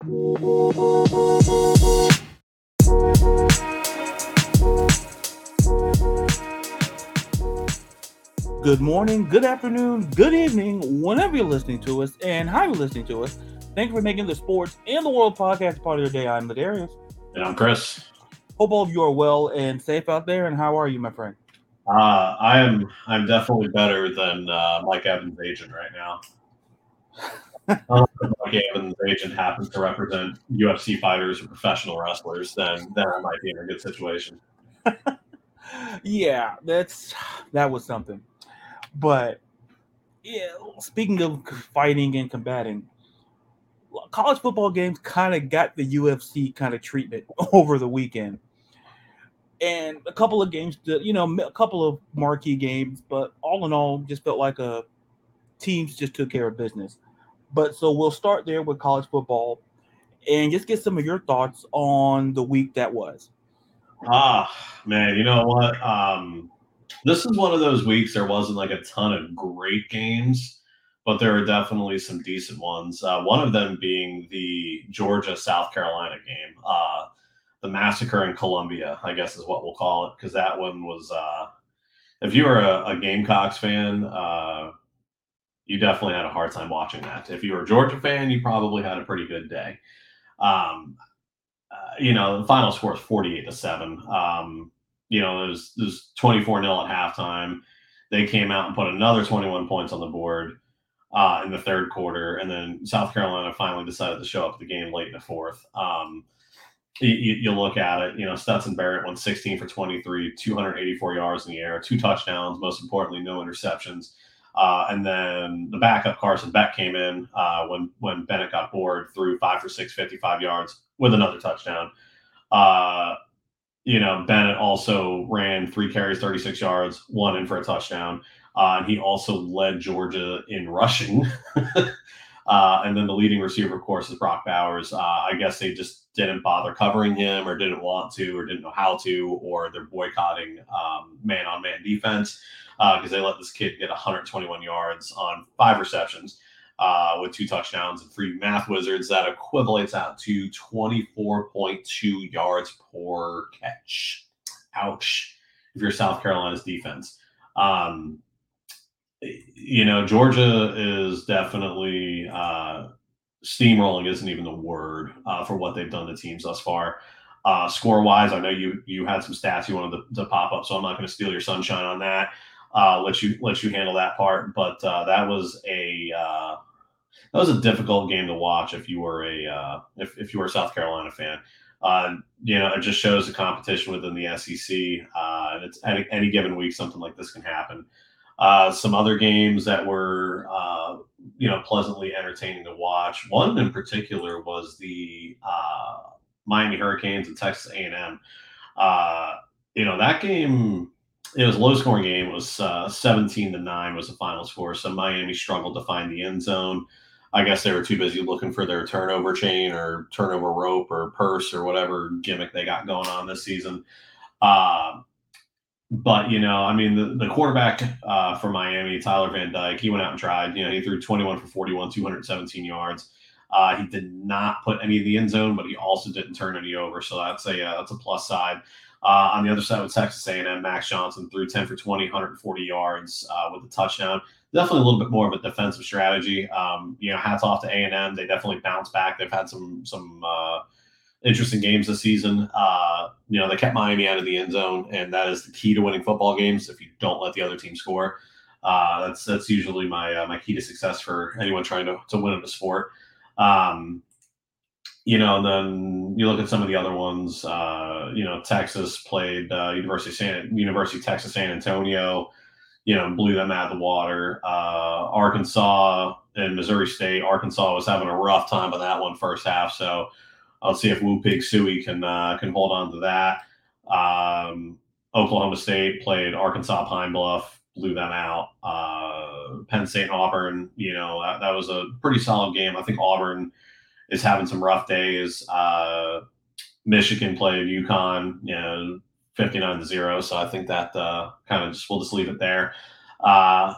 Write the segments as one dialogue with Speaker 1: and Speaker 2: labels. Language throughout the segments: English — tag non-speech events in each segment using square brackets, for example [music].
Speaker 1: Good morning, good afternoon, good evening, whenever you're listening to us, and how you're listening to us. Thank you for making the sports and the world podcast part of your day. I'm Ladarius.
Speaker 2: And I'm Chris.
Speaker 1: Hope all of you are well and safe out there. And how are you, my friend?
Speaker 2: Uh, I am. I'm definitely better than uh, Mike Evans' agent right now. [laughs] Mike Evans' agent happens to represent UFC fighters or professional wrestlers, then then I might be in a good situation. [laughs]
Speaker 1: yeah, that's that was something. But yeah, speaking of fighting and combating, college football games kind of got the UFC kind of treatment [laughs] over the weekend. And a couple of games, you know, a couple of marquee games, but all in all, just felt like a teams just took care of business. But so we'll start there with college football and just get some of your thoughts on the week that was.
Speaker 2: Ah, man, you know what? Um, this is one of those weeks there wasn't like a ton of great games, but there are definitely some decent ones. Uh, one of them being the Georgia South Carolina game, uh, the massacre in Columbia, I guess is what we'll call it, because that one was. Uh, if you were a, a Gamecocks fan, uh, you definitely had a hard time watching that. If you were a Georgia fan, you probably had a pretty good day. Um, uh, you know, the final score is 48 to 7. Um, you know, it was, it was 24 0 at halftime. They came out and put another 21 points on the board uh, in the third quarter. And then South Carolina finally decided to show up the game late in the fourth. Um, you, you, look at it, you know, Stetson Bennett went 16 for 23, 284 yards in the air, two touchdowns, most importantly, no interceptions. Uh, and then the backup Carson Beck came in uh, when when Bennett got bored, threw five for six, 55 yards with another touchdown. Uh, you know, Bennett also ran three carries, 36 yards, one in for a touchdown. Uh, and he also led Georgia in rushing. [laughs] Uh, and then the leading receiver, of course, is Brock Bowers. Uh, I guess they just didn't bother covering him or didn't want to or didn't know how to, or they're boycotting man on man defense because uh, they let this kid get 121 yards on five receptions uh, with two touchdowns and free math wizards. That equivalates out to 24.2 yards per catch. Ouch. If you're South Carolina's defense. Um, you know, Georgia is definitely uh, steamrolling, isn't even the word uh, for what they've done to teams thus far. Uh, score wise, I know you you had some stats you wanted to, to pop up, so I'm not going to steal your sunshine on that uh, let you let you handle that part. But uh, that was a uh, that was a difficult game to watch if you were a uh, if if you were a South Carolina fan. Uh, you know, it just shows the competition within the SEC. Uh, and it's any, any given week, something like this can happen. Some other games that were, you know, pleasantly entertaining to watch. One in particular was the Miami Hurricanes and Texas A&M. Uh, you know, that game it was a low scoring game. It was uh, 17 to 9 was the final score. So Miami struggled to find the end zone. I guess they were too busy looking for their turnover chain or turnover rope or purse or whatever gimmick they got going on this season. Uh, but, you know, I mean, the, the quarterback uh, for Miami, Tyler Van Dyke, he went out and tried. You know, he threw 21 for 41, 217 yards. Uh, he did not put any of the end zone, but he also didn't turn any over. So that's a uh, that's a plus side. Uh, on the other side with Texas A&M, Max Johnson threw 10 for 20, 140 yards uh, with a touchdown. Definitely a little bit more of a defensive strategy. Um, you know, hats off to A&M. They definitely bounced back. They've had some some uh, interesting games this season. Uh, you know, they kept Miami out of the end zone, and that is the key to winning football games. If you don't let the other team score, uh, that's that's usually my uh, my key to success for anyone trying to to win in the sport. Um, you know, then you look at some of the other ones. Uh, you know, Texas played uh, University San University Texas San Antonio. You know, blew them out of the water. Uh, Arkansas and Missouri State. Arkansas was having a rough time on that one first half. So I'll see if Woo Pig Sooie can uh, can hold on to that. Um, Oklahoma State played Arkansas Pine Bluff, blew them out. Uh, Penn State Auburn. You know, that, that was a pretty solid game. I think Auburn is having some rough days. Uh, Michigan played UConn, you know, 59 to 0. So I think that uh, kind of just we'll just leave it there. Uh,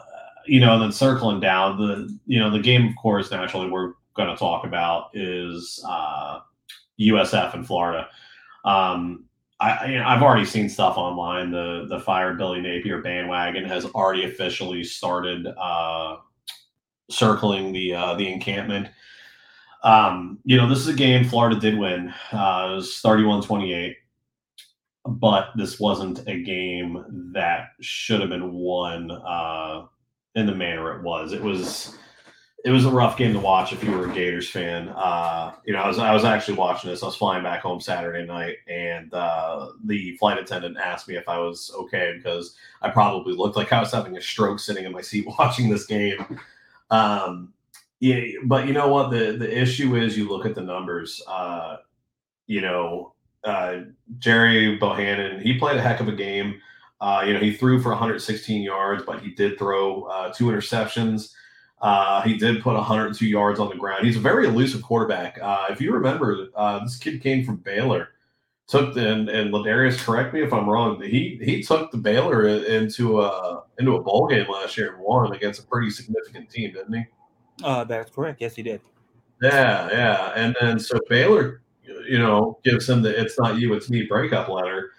Speaker 2: you know, and then circling down the, you know, the game, of course, naturally we're going to talk about is uh, USF in Florida. Um, I, you know, I've already seen stuff online. The the fired Billy Napier bandwagon has already officially started uh, circling the uh, the encampment. Um, you know, this is a game Florida did win. Uh, it was 31-28 but this wasn't a game that should have been won uh, in the manner it was. It was it was a rough game to watch if you were a Gators fan. Uh, you know, I was I was actually watching this. I was flying back home Saturday night, and uh, the flight attendant asked me if I was okay because I probably looked like I was having a stroke sitting in my seat [laughs] watching this game. Um, yeah, but you know what? The the issue is you look at the numbers. Uh, you know, uh, Gerry Bohanon, he played a heck of a game. Uh, you know, he threw for 116 yards, but he did throw uh, two interceptions. Uh, he did put 102 yards on the ground. He's a very elusive quarterback. Uh, if you remember, uh, this kid came from Baylor. Took the, and, and Ladarius, correct me if I'm wrong. He he took the Baylor into a into a bowl game last year and won against a pretty significant team, didn't he?
Speaker 1: Uh, that's correct. Yes, he did.
Speaker 2: Yeah, yeah. And then so Baylor, you know, gives him the "it's not you, it's me" breakup letter,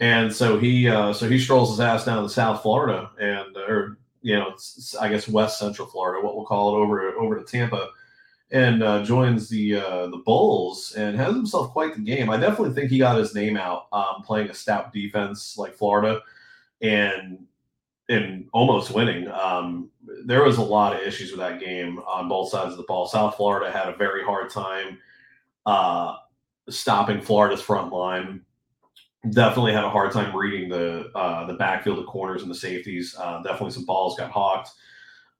Speaker 2: and so he uh, so he strolls his ass down to South Florida and or you know, I guess West Central Florida, what we'll call it, over over to Tampa, and uh, joins the uh, the Bulls and has himself quite the game. I definitely think he got his name out um, playing a stout defense like Florida, and and almost winning. Um, there was a lot of issues with that game on both sides of the ball. South Florida had a very hard time uh, stopping Florida's front line definitely had a hard time reading the uh, the backfield, the corners, and the safeties. Uh, definitely some balls got hawked.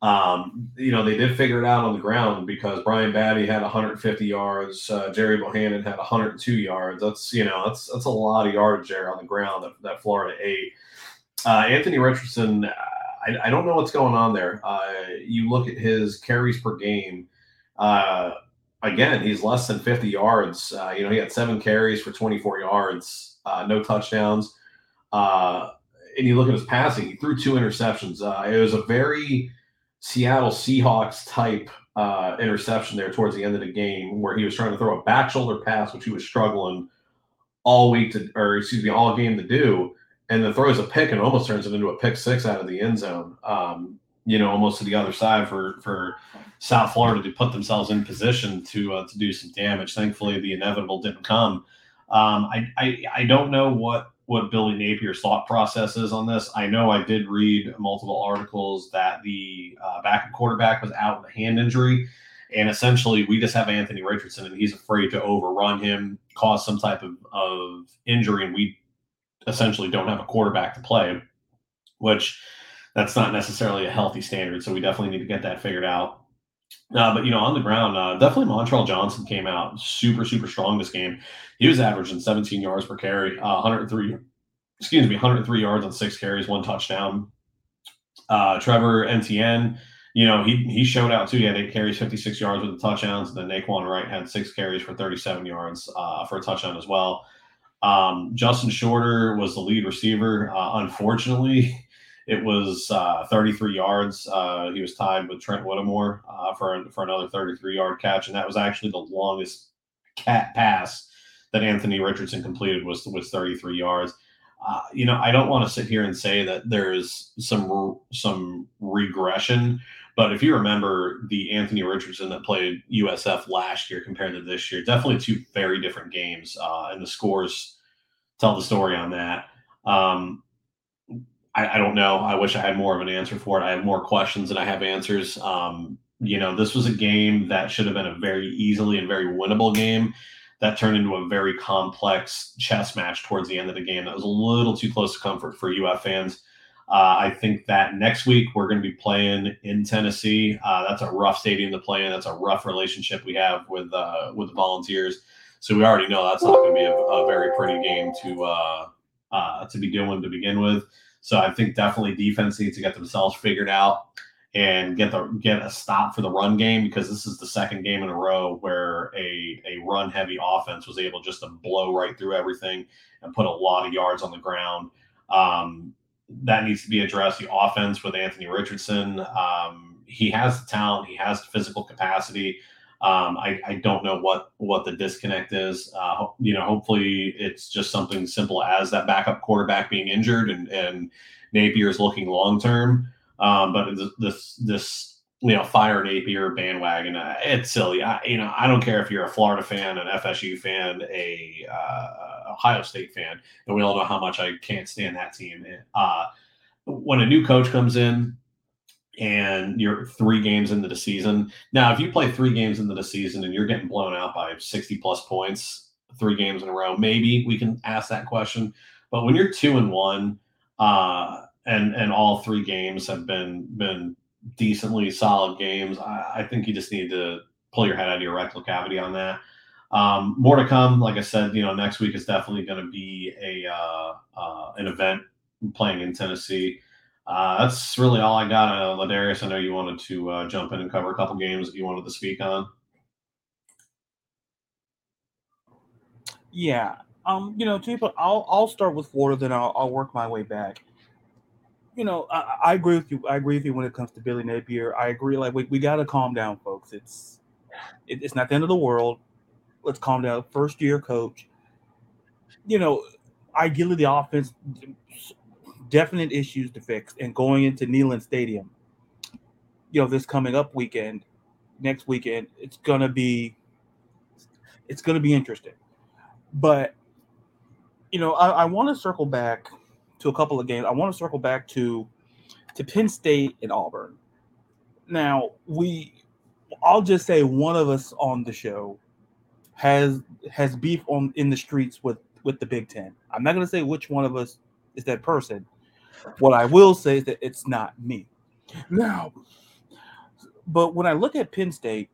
Speaker 2: Um, you know, they did figure it out on the ground because Brian Battie had 150 yards, uh, Gerry Bohanon had 102 yards. That's you know that's that's a lot of yards there on the ground that, that Florida ate. Uh, Anthony Richardson, I, I, don't know what's going on there. Uh, you look at his carries per game. Uh, again, he's less than 50 yards. you know, he had seven carries for 24 yards uh, no touchdowns. Uh, and you look at his passing, he threw two interceptions. Uh, it was a very Seattle Seahawks type uh, interception there towards the end of the game where he was trying to throw a back shoulder pass, which he was struggling all week to, or excuse me, all game to do. And then throws a pick and almost turns it into a pick six out of the end zone. Um, you know, almost to the other side for for South Florida to put themselves in position to uh, to do some damage. Thankfully, the inevitable didn't come. Um, I, I I don't know what what Billy Napier's thought process is on this. I know I did read multiple articles that the uh, backup quarterback was out with a hand injury, and essentially we just have Anthony Richardson, and he's afraid to overrun him, cause some type of, of injury, and we essentially don't have a quarterback to play, which that's not necessarily a healthy standard. So we definitely need to get that figured out. Uh, but you know, on the ground, uh, definitely Montrell Johnson came out super, super strong this game. He was averaging 17 yards per carry, uh, 103, excuse me, 103 yards on six carries, one touchdown. Uh, Trevor Etienne, you know, he he showed out too. He had eight carries, 56 yards with the touchdowns. And then Nay'Quan Wright had six carries for 37 yards uh, for a touchdown as well. Um, Justin Shorter was the lead receiver. Uh, unfortunately, [laughs] it was uh, 33 yards. Uh, he was tied with Trent Whittemore uh, for for another 33 yard catch, and that was actually the longest cat pass that Anthony Richardson completed was was 33 yards. Uh, you know, I don't want to sit here and say that there's some some regression, but if you remember the Anthony Richardson that played USF last year compared to this year, definitely two very different games, uh, and the scores tell the story on that. Um, I, I, don't know. I wish I had more of an answer for it. I have more questions than I have answers. Um, you know, this was a game that should have been a very easily and very winnable game that turned into a very complex chess match towards the end of the game. That was a little too close to comfort for UF fans. Uh, I think that next week we're going to be playing in Tennessee. Uh, that's a rough stadium to play in. That's a rough relationship we have with uh, with the Volunteers. So we already know that's not going to be a, a, very pretty game to uh, uh, to be doing to begin with. So I think definitely defense needs to get themselves figured out and get the get a stop for the run game because this is the second game in a row where a a run heavy offense was able just to blow right through everything and put a lot of yards on the ground. Um, that needs to be addressed. The offense with Anthony Richardson, um, he has the talent, he has the physical capacity. Um, I, I don't know what what the disconnect is. Uh, you know, hopefully it's just something simple as that backup quarterback being injured and and Napier is looking long term. Um, but this this you know fire Napier bandwagon, uh, it's silly. I, you know, I don't care if you're a Florida fan, an FSU fan, a uh, Ohio State fan, and we all know how much I can't stand that team. Uh, when a new coach comes in, and you're three games into the season. Now, if you play three games into the season and you're getting blown out by 60 plus points three games in a row, maybe we can ask that question. But when you're two and one, uh, and and all three games have been been decently solid games, I, I think you just need to pull your head out of your rectal cavity on that. Um, more to come. Like I said, you know, next week is definitely going to be a uh, uh, an event playing in Tennessee. Uh, that's really all I got. Uh, Ladarius, I know you wanted to uh, jump in and cover a couple games that you wanted to speak on.
Speaker 1: Yeah, um, you know, people, I'll I'll start with Florida, then I'll, I'll work my way back. You know, I, I, agree with you. I agree with you when it comes to Billy Napier. I agree. Like we, we got to calm down, folks. It's it, it's not the end of the world. Let's calm down. First year coach. You know, ideally the offense definite issues to fix. And going into Neyland Stadium, you know, this coming up weekend, next weekend, it's gonna be it's gonna be interesting. But you know, I, I want to circle back to a couple of games. I want to circle back to to Penn State and Auburn. Now, we I'll just say one of us on the show has has beef on in the streets with with the Big Ten. I'm not gonna say which one of us is that person, what I will say is that it's not me. Now, but when I look at Penn State,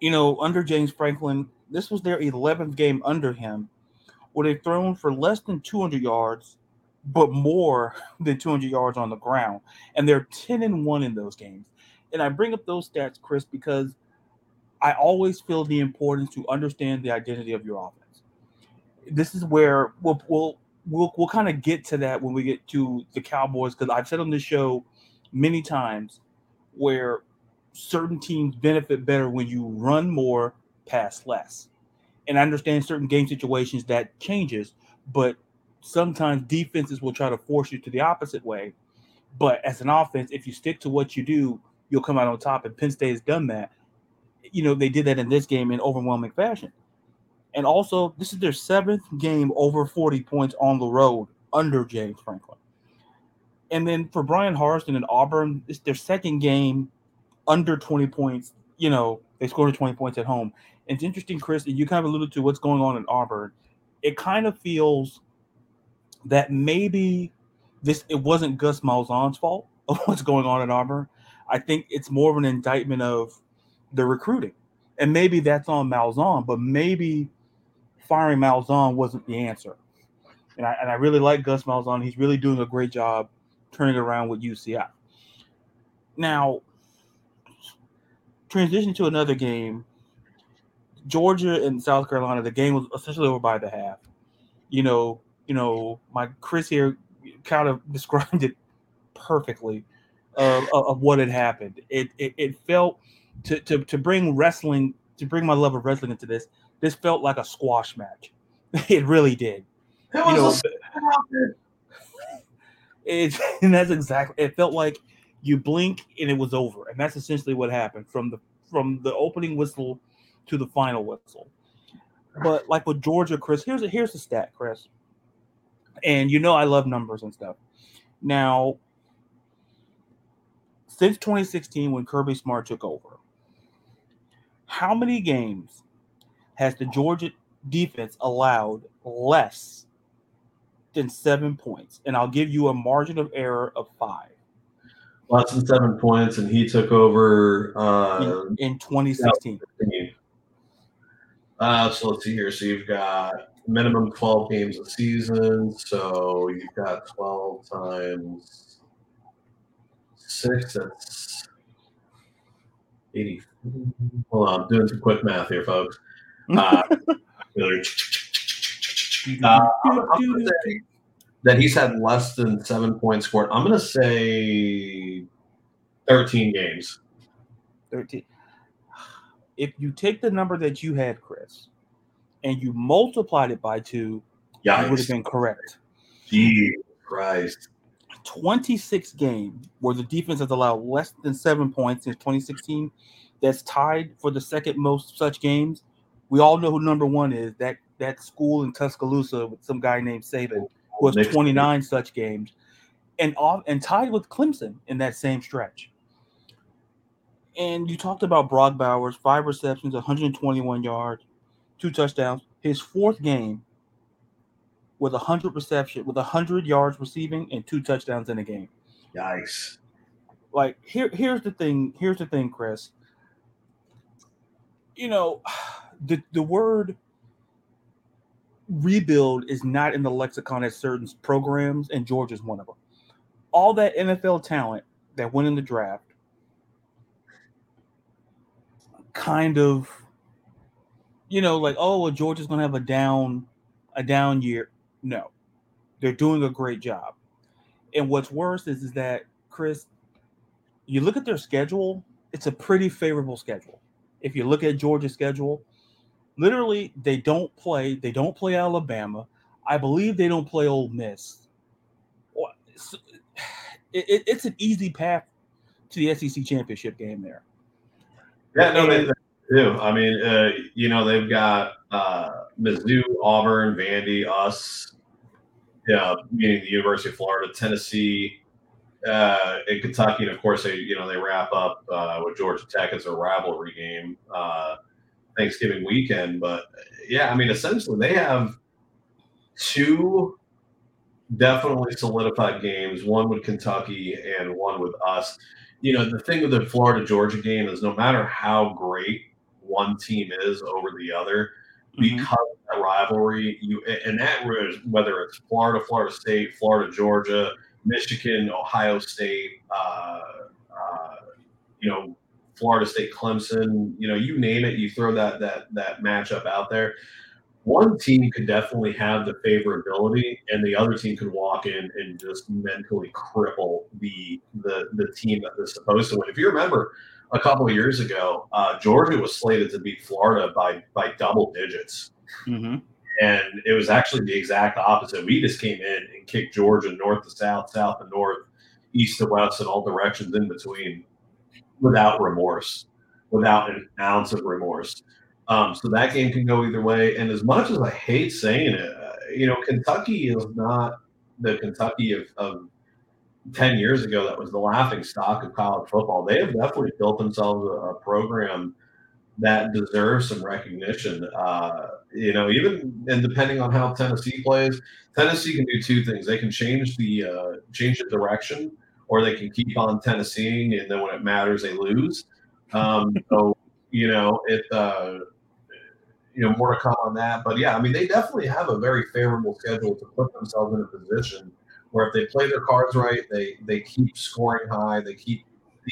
Speaker 1: you know, under James Franklin, this was their 11th game under him, where they've thrown for less than 200 yards, but more [laughs] than 200 yards on the ground. And they're 10 and 1 in those games. And I bring up those stats, Chris, because I always feel the importance to understand the identity of your offense. This is where we'll, we'll we'll we'll kind of get to that when we get to the Cowboys because I've said on this show many times where certain teams benefit better when you run more, pass less. And I understand certain game situations that changes, but sometimes defenses will try to force you to the opposite way. But as an offense, if you stick to what you do, you'll come out on top. And Penn State has done that. You know, they did that in this game in overwhelming fashion. And also, this is their seventh game over 40 points on the road under James Franklin. And then for Bryan Harsin and Auburn, it's their second game under 20 points. You know, they scored 20 points at home. And it's interesting, Chris, and you kind of alluded to what's going on in Auburn. It kind of feels that maybe this it wasn't Gus Malzahn's fault of [laughs] what's going on in Auburn. I think it's more of an indictment of the recruiting. And maybe that's on Malzahn, but maybe firing Malzahn wasn't the answer. And I, and I really like Gus Malzahn. He's really doing a great job turning around with UCF. Now, transition to another game. Georgia and South Carolina, the game was essentially over by the half. You know, you know, my Chris here kind of [laughs] described it perfectly of, of what had happened. It, it it felt to, to to bring wrestling to bring my love of wrestling into this this felt like a squash match. [laughs] it really did. It you know, [laughs] it, [laughs] and that's exactly it felt like you blink and it was over. And that's essentially what happened from the from the opening whistle to the final whistle. But like with Georgia, Chris, here's a here's the stat, Chris. And you know I love numbers and stuff. Now, since 2016, when Kirby Smart took over, how many games has the Georgia defense allowed less than seven points. And I'll give you a margin of error of five.
Speaker 2: Less than seven points, and he took over
Speaker 1: uh, in, in 2016.
Speaker 2: Uh, so let's see here. So you've got minimum 12 games a season. So you've got 12 times six. That's 80. Hold on, I'm doing some quick math here, folks. Uh, [laughs] uh, that he's had less than seven points scored. I'm going to say 13 games.
Speaker 1: 13. if you take the number that you had, Chris, and you multiplied it by two,
Speaker 2: Yeah,
Speaker 1: you would have been correct.
Speaker 2: Jesus Christ.
Speaker 1: 26 games where the defense has allowed less than seven points since 2016. That's tied for the second most such games. We all know who number one is. That that school in Tuscaloosa with some guy named Saban who has
Speaker 2: Nick
Speaker 1: 29 such games, and off and tied with Clemson in that same stretch. And you talked about Brock Bowers, five receptions, 121 yards, two touchdowns. His fourth game with 100 reception, with 100 yards receiving and two touchdowns in a game.
Speaker 2: Nice.
Speaker 1: Like here, here's the thing. Here's the thing, Chris. You know, the the word rebuild is not in the lexicon at certain programs, and Georgia's one of them. All that NFL talent that went in the draft kind of, you know, like, oh, well, Georgia's going to have a down, a down year. No, they're doing a great job. And what's worse is, is that Chris, you look at their schedule; it's a pretty favorable schedule. If you look at Georgia's schedule, literally they don't play. They don't play Alabama. I believe they don't play Ole Miss. Or- so- [sighs] it- it- it's an easy path to the SEC championship game there.
Speaker 2: Yeah, no, they, they do. I mean, uh, you know, they've got uh, Mizzou, Auburn, Vandy, us, yeah, meaning the University of Florida, Tennessee, uh, and Kentucky, and of course, they you know they wrap up uh, with Georgia Tech as a rivalry game uh, Thanksgiving weekend. But yeah, I mean, essentially, they have two definitely solidified games. One with Kentucky and one with us you know, the thing with the Florida Georgia game is no matter how great one team is over the other,
Speaker 1: Mhm.
Speaker 2: because of that rivalry, you and that whether it's Florida, Florida State, Florida, Georgia, Michigan, Ohio State, uh, uh, you know, Florida State, Clemson, you know, you name it, you throw that that that matchup out there. One team could definitely have the favorability, and the other team could walk in and just mentally cripple the the the team that they're supposed to win. If you remember, a couple of years ago, uh, Georgia was slated to beat Florida by by double digits
Speaker 1: Mhm.
Speaker 2: and it was actually the exact opposite. We just came in and kicked Georgia north to south, south to north, east to west, and all directions in between without remorse, without an ounce of remorse. Um, so that game can go either way. And as much as I hate saying it, uh, you know, Kentucky is not the Kentucky of, of 10 years ago that was the laughing stock of college football. They have definitely built themselves a, a program that deserves some recognition. Uh, you know, even and depending on how Tennessee plays, Tennessee can do two things. They can change the uh, change the direction, or they can keep on Tennesseeing, and then when it matters, they lose. Um, [laughs] so you know, it uh, you know more to come on that. But yeah, I mean, they definitely have a very favorable schedule to put themselves in a position where if they play their cards right, they they keep scoring high, they keep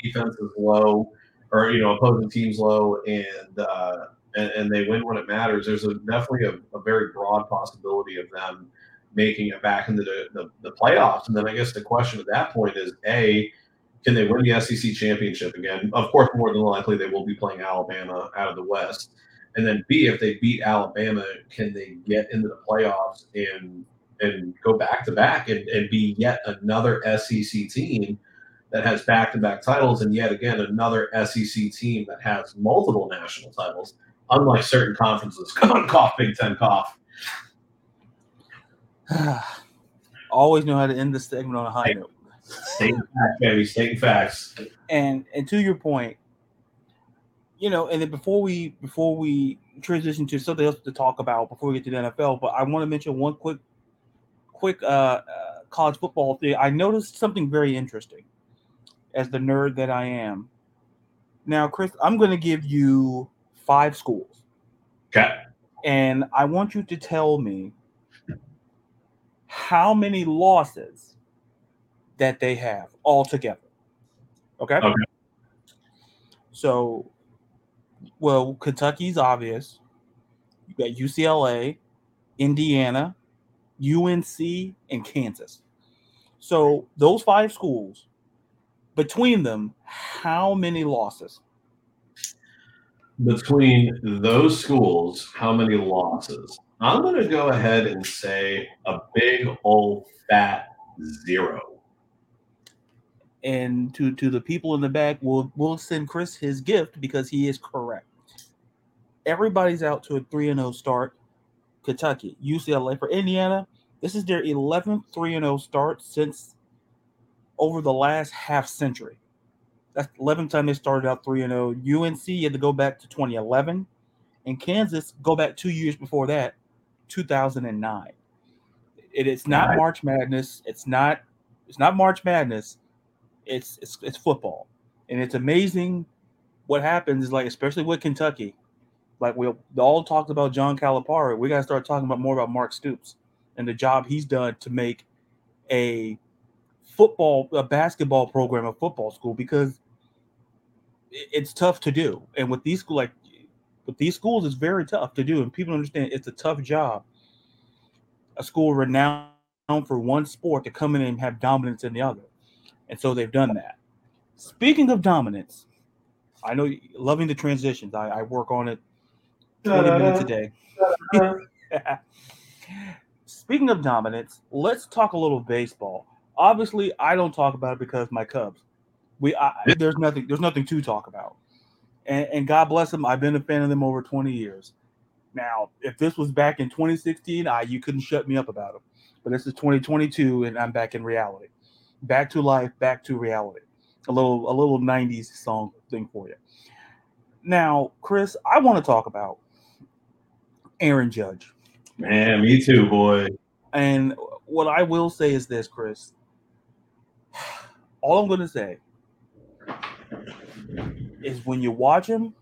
Speaker 2: defenses low, or you know opposing teams low, and uh, and, and they win when it matters. There's a, definitely a, a very broad possibility of them making it back into the, the, the playoffs. And then I guess the question at that point is a can they win the SEC championship again? Of course, more than likely they will be playing Alabama out of the West. And then B, if they beat Alabama, can they get into the playoffs and and go back to back and, and be yet another SEC team that has back to back titles and yet again another SEC team that has multiple national titles, unlike certain conferences. Come on, cough, Big Ten cough. [sighs]
Speaker 1: Always know how to end the segment on a high note.
Speaker 2: Stating facts, baby, stating facts.
Speaker 1: And and to your point, you know, and then before we before we transition to something else to talk about before we get to the NFL, but I want to mention one quick quick uh, uh college football thing. I noticed something very interesting as the nerd that I am. Now, Chris, I'm going to give you five schools,
Speaker 2: Okay.
Speaker 1: and I want you to tell me how many losses that they have altogether. Okay.
Speaker 2: Okay.
Speaker 1: So, well, Kentucky's obvious. You got UCLA, Indiana, UNC, and Kansas. So those five schools, between them, how many losses?
Speaker 2: between those schools, how many losses? I'm going to go ahead and say a big old fat zero.
Speaker 1: And to to the people in the back, we'll we'll send Chris his gift because he is correct. Everybody's out to a 3 and 0 start. Kentucky, UCLA for Indiana. This is their 11th 3 0 start since over the last half century. That's the 11th time they started out 3 0. UNC had to go back to 2011. And Kansas, go back two years before that, 2009. It is not right. March Madness. It's not. It's not March Madness. It's it's it's football, and it's amazing what happens. Is like especially with Kentucky, like we all talked about John Calipari. We got to start talking about more about Mark Stoops and the job he's done to make a football, a basketball program, a football school because it's tough to do. And with these school, like these schools, it's very tough to do, and people understand it's a tough job a school renowned for one sport to come in and have dominance in the other. And so they've done that. Speaking of dominance, I know loving the transitions. I, I work on it 20 minutes a day. [laughs] Speaking of dominance, let's talk a little baseball. Obviously, I don't talk about it because my Cubs. We I, there's nothing there's nothing to talk about, and, and God bless them. I've been a fan of them over 20 years. Now, if this was back in 2016, I you couldn't shut me up about them. But this is 2022, and I'm back in reality, back to life, back to reality. A little a little 90s song thing for you. Now, Chris, I want to talk about Aaron Judge.
Speaker 2: Man, me too, boy.
Speaker 1: And what I will say is this, Chris. [sighs] All I'm going to say is when you watch him,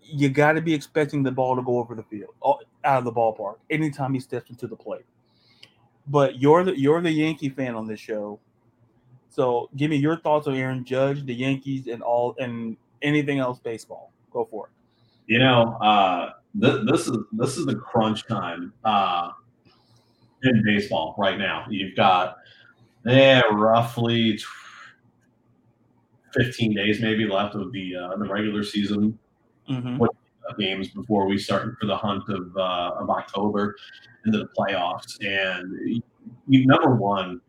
Speaker 1: you got to be expecting the ball to go over the field, out of the ballpark, anytime he steps into the plate. But you're the you're the Yankee fan on this show, so give me your thoughts on Aaron Judge, the Yankees, and all and anything else baseball. Go for it.
Speaker 2: You know, uh, th- this is this is the crunch time uh, in baseball right now. You've got yeah, roughly 15 days maybe left of the uh, the regular season mm-hmm. games before we start for the hunt of uh, of October into the playoffs. And you, number one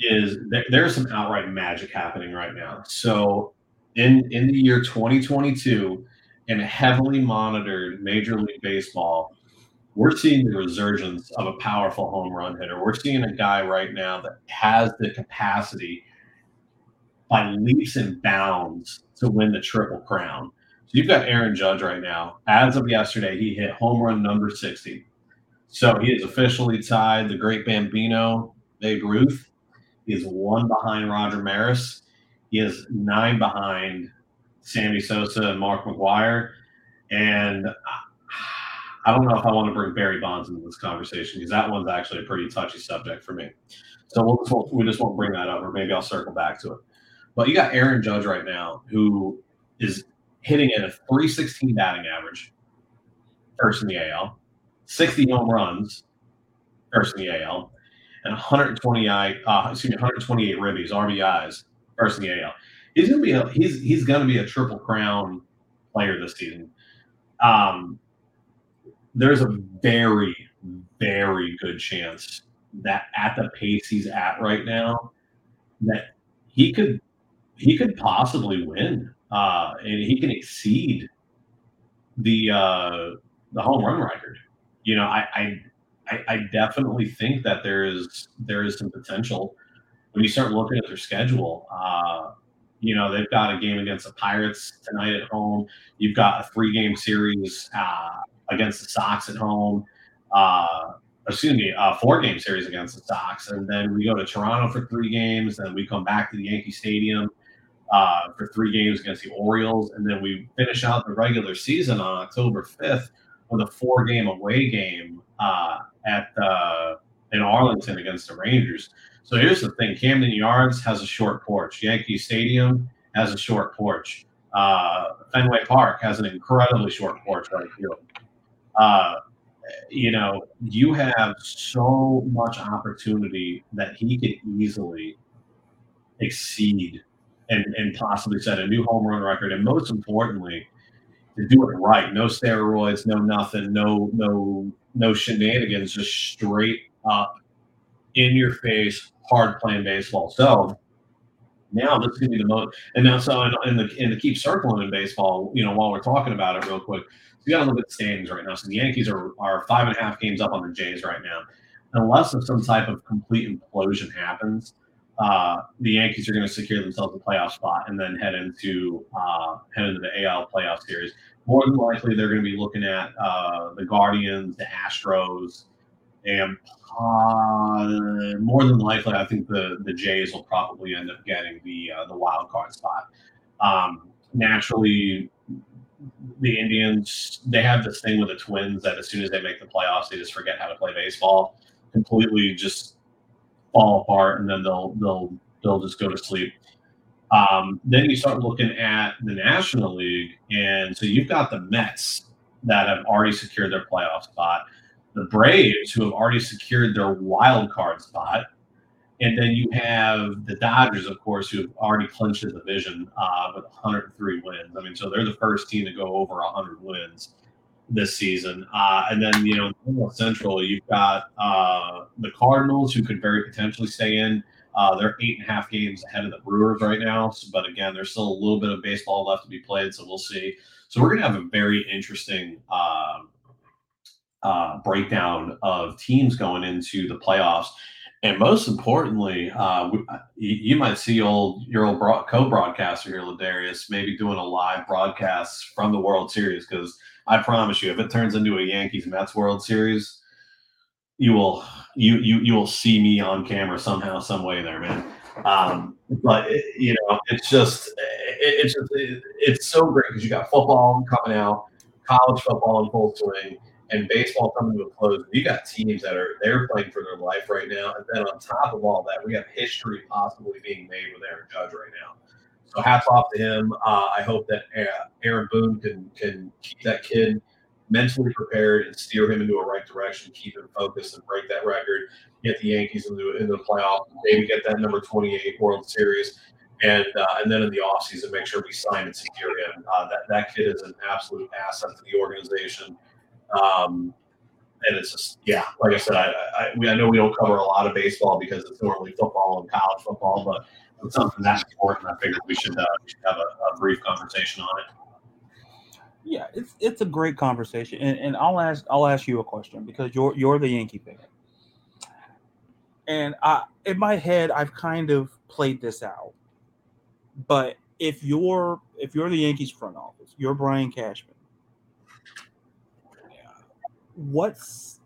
Speaker 2: is there, there's some outright magic happening right now. So in in the year 2022, in heavily monitored Major League Baseball, we're seeing the resurgence of a powerful home run hitter. We're seeing a guy right now that has the capacity by leaps and bounds to win the triple crown So you've got Aaron Judge right now. As of yesterday, he hit home run number 60. So he is officially tied the great Bambino, Babe Ruth. He is one behind Roger Maris. He is nine behind Sammy Sosa and Mark McGwire. And I don't know if I want to bring Barry Bonds into this conversation because that one's actually a pretty touchy subject for me. So we'll we just won't bring that up, or maybe I'll circle back to it. But you got Aaron Judge right now, who is hitting at a 316 batting average, first in the AL, 60 home runs, first in the AL, and 120 uh, excuse me, 128 ribbies, RBIs, first in the AL. He's gonna be a he's he's gonna be a triple crown player this season. Um, there's a very very good chance that at the pace he's at right now, that he could he could possibly win uh, and he can exceed the uh, the home run record. You know, I, I I definitely think that there is there is some potential when you start looking at their schedule. Uh, you know, they've got a game against the Pirates tonight at home. You've got a three game series uh, against the Sox at home. Uh, excuse me, a four game series against the Sox, and then we go to Toronto for three games. Then we come back to the Yankee Stadium uh, for three games against the Orioles, and then we finish out the regular season on October 5th with a four-game away game uh, at uh, in Arlington against the Rangers. So here's the thing: Camden Yards has a short porch. Yankee Stadium has a short porch. Uh, Fenway Park has an incredibly short porch right here. Uh, you know, you have so much opportunity that he could easily exceed and, and possibly set a new home run record. And most importantly, to do it right. No steroids, no nothing, no no no shenanigans, just straight up in your face, hard playing baseball. So now this is gonna be the most. And now, so and the and to keep circling in baseball, you know, while we're talking about it real quick, you got to look at the standings right now. So the Yankees are are five and a half games up on the Jays right now. Unless some type of complete implosion happens, uh, the Yankees are going to secure themselves a playoff spot and then head into uh, head into the AL playoff series. More than likely, they're going to be looking at uh, the Guardians, the Astros, and uh, more than likely, I think the the Jays will probably end up getting the uh, the wild card spot. Um, naturally, the Indians they have this thing with the Twins that as soon as they make the playoffs, they just forget how to play baseball, completely just fall apart, and then they'll they'll they'll just go to sleep. Um, then you start looking at the National League, and so you've got the Mets that have already secured their playoff spot the Braves, who have already secured their wild card spot. And then you have the Dodgers, of course, who have already clinched the division uh, with 103 wins. I mean, so they're the first team to go over 100 wins this season. Uh, and then, you know, Central, you've got uh, the Cardinals, who could very potentially stay in. Uh, they're eight and a half games ahead of the Brewers right now. So, but again, there's still a little bit of baseball left to be played. So we'll see. So we're going to have a very interesting um, uh, breakdown of teams going into the playoffs. And most importantly, uh, uh you, might see old your old broad, co-broadcaster here, Ladarius, maybe doing a live broadcast from the World Series. Because I promise you, if it turns into a Yankees Mets World Series, you will you you you will see me on camera somehow, some way there, man. Um, but it, you know, it's just it, it's just it, it's so great because you got football coming out, college football in full swing and baseball coming to a close. You got teams that are they're playing for their life right now, and then on top of all that, we have history possibly being made with Aaron Judge right now. So hats off to him. Uh, I hope that uh, Aaron Boone can can keep that kid mentally prepared and steer him into a right direction, keep him focused, and break that record. Get the Yankees into, into the playoff, maybe get that number 28 World Series. And, uh, and then in the offseason, make sure we sign and secure him. Uh, that, that kid is an absolute asset to the organization. Um, and it's just yeah, like I said, I, I, we, I know we don't cover a lot of baseball because it's normally football and college football, but it's something that's important. I figured we should uh, we should have a, a, brief conversation on it.
Speaker 1: Yeah, it's it's a great conversation, and, and I'll ask I'll ask you a question because you're you're the Yankee fan, and I in my head I've kind of played this out, but if you're if you're the Yankees front office, you're Brian Cashman what's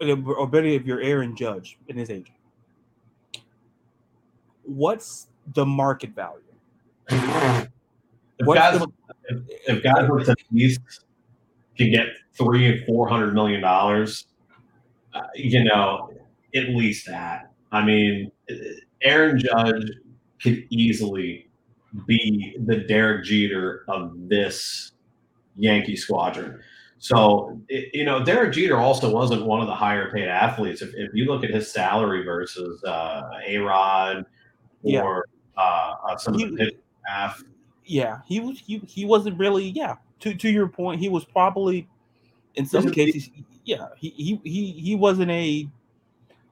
Speaker 1: or better if you're Aaron Judge and his agent, what's the market value?
Speaker 2: If guys, the, if, if guys with the East can get three and four hundred million dollars, uh, you know, at least that. I mean, Aaron Judge could easily be the Derek Jeter of this Yankee squadron. So, it, you know, Derek Jeter also wasn't one of the higher paid athletes. If, if you look at his salary versus uh, A Rod or yeah. uh, uh, some he, of the staff.
Speaker 1: Yeah, he was he, he wasn't really yeah. To to your point, he was probably in some cases yeah he he he he wasn't a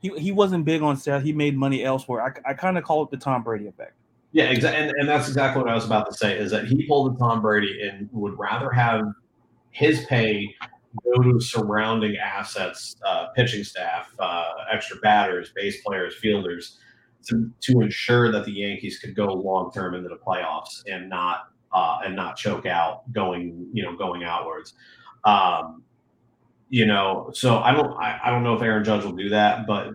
Speaker 1: he, he wasn't big on sales. He made money elsewhere. I, I kind of call it the Tom Brady effect.
Speaker 2: Yeah, exactly. And, and that's exactly what I was about to say is that he pulled the Tom Brady and would rather have his pay go to surrounding assets, uh, pitching staff, uh, extra batters, base players, fielders, to, to ensure that the Yankees could go long term into the playoffs and not uh, and not choke out going you know going outwards. Um, you know, so I don't I, I don't know if Aaron Judge will do that, but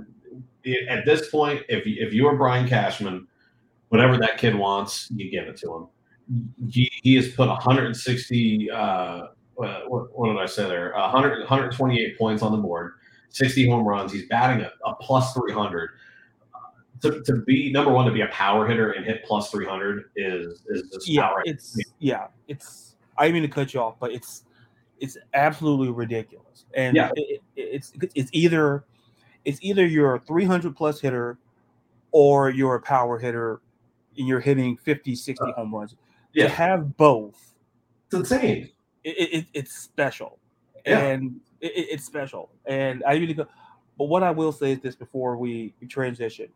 Speaker 2: at this point, if if you are Brian Cashman, whatever that kid wants, you give it to him. He, he has put 160 uh, uh, what, what, did I say there? 100, 128 points on the board, 60 home runs. He's batting a, a plus 300. To, to be number one, to be a power hitter and hit plus 300 is is just
Speaker 1: yeah, it's yeah, it's. I didn't mean to cut you off, but it's it's absolutely ridiculous. And yeah. It, it, it's it's either it's either you're a 300 plus hitter or you're a power hitter and you're hitting 50, 60 uh, home runs. Yeah. To have both
Speaker 2: It's insane.
Speaker 1: It, it, it's special, yeah. and it, it's special. And I really go. But what I will say is this before we transition.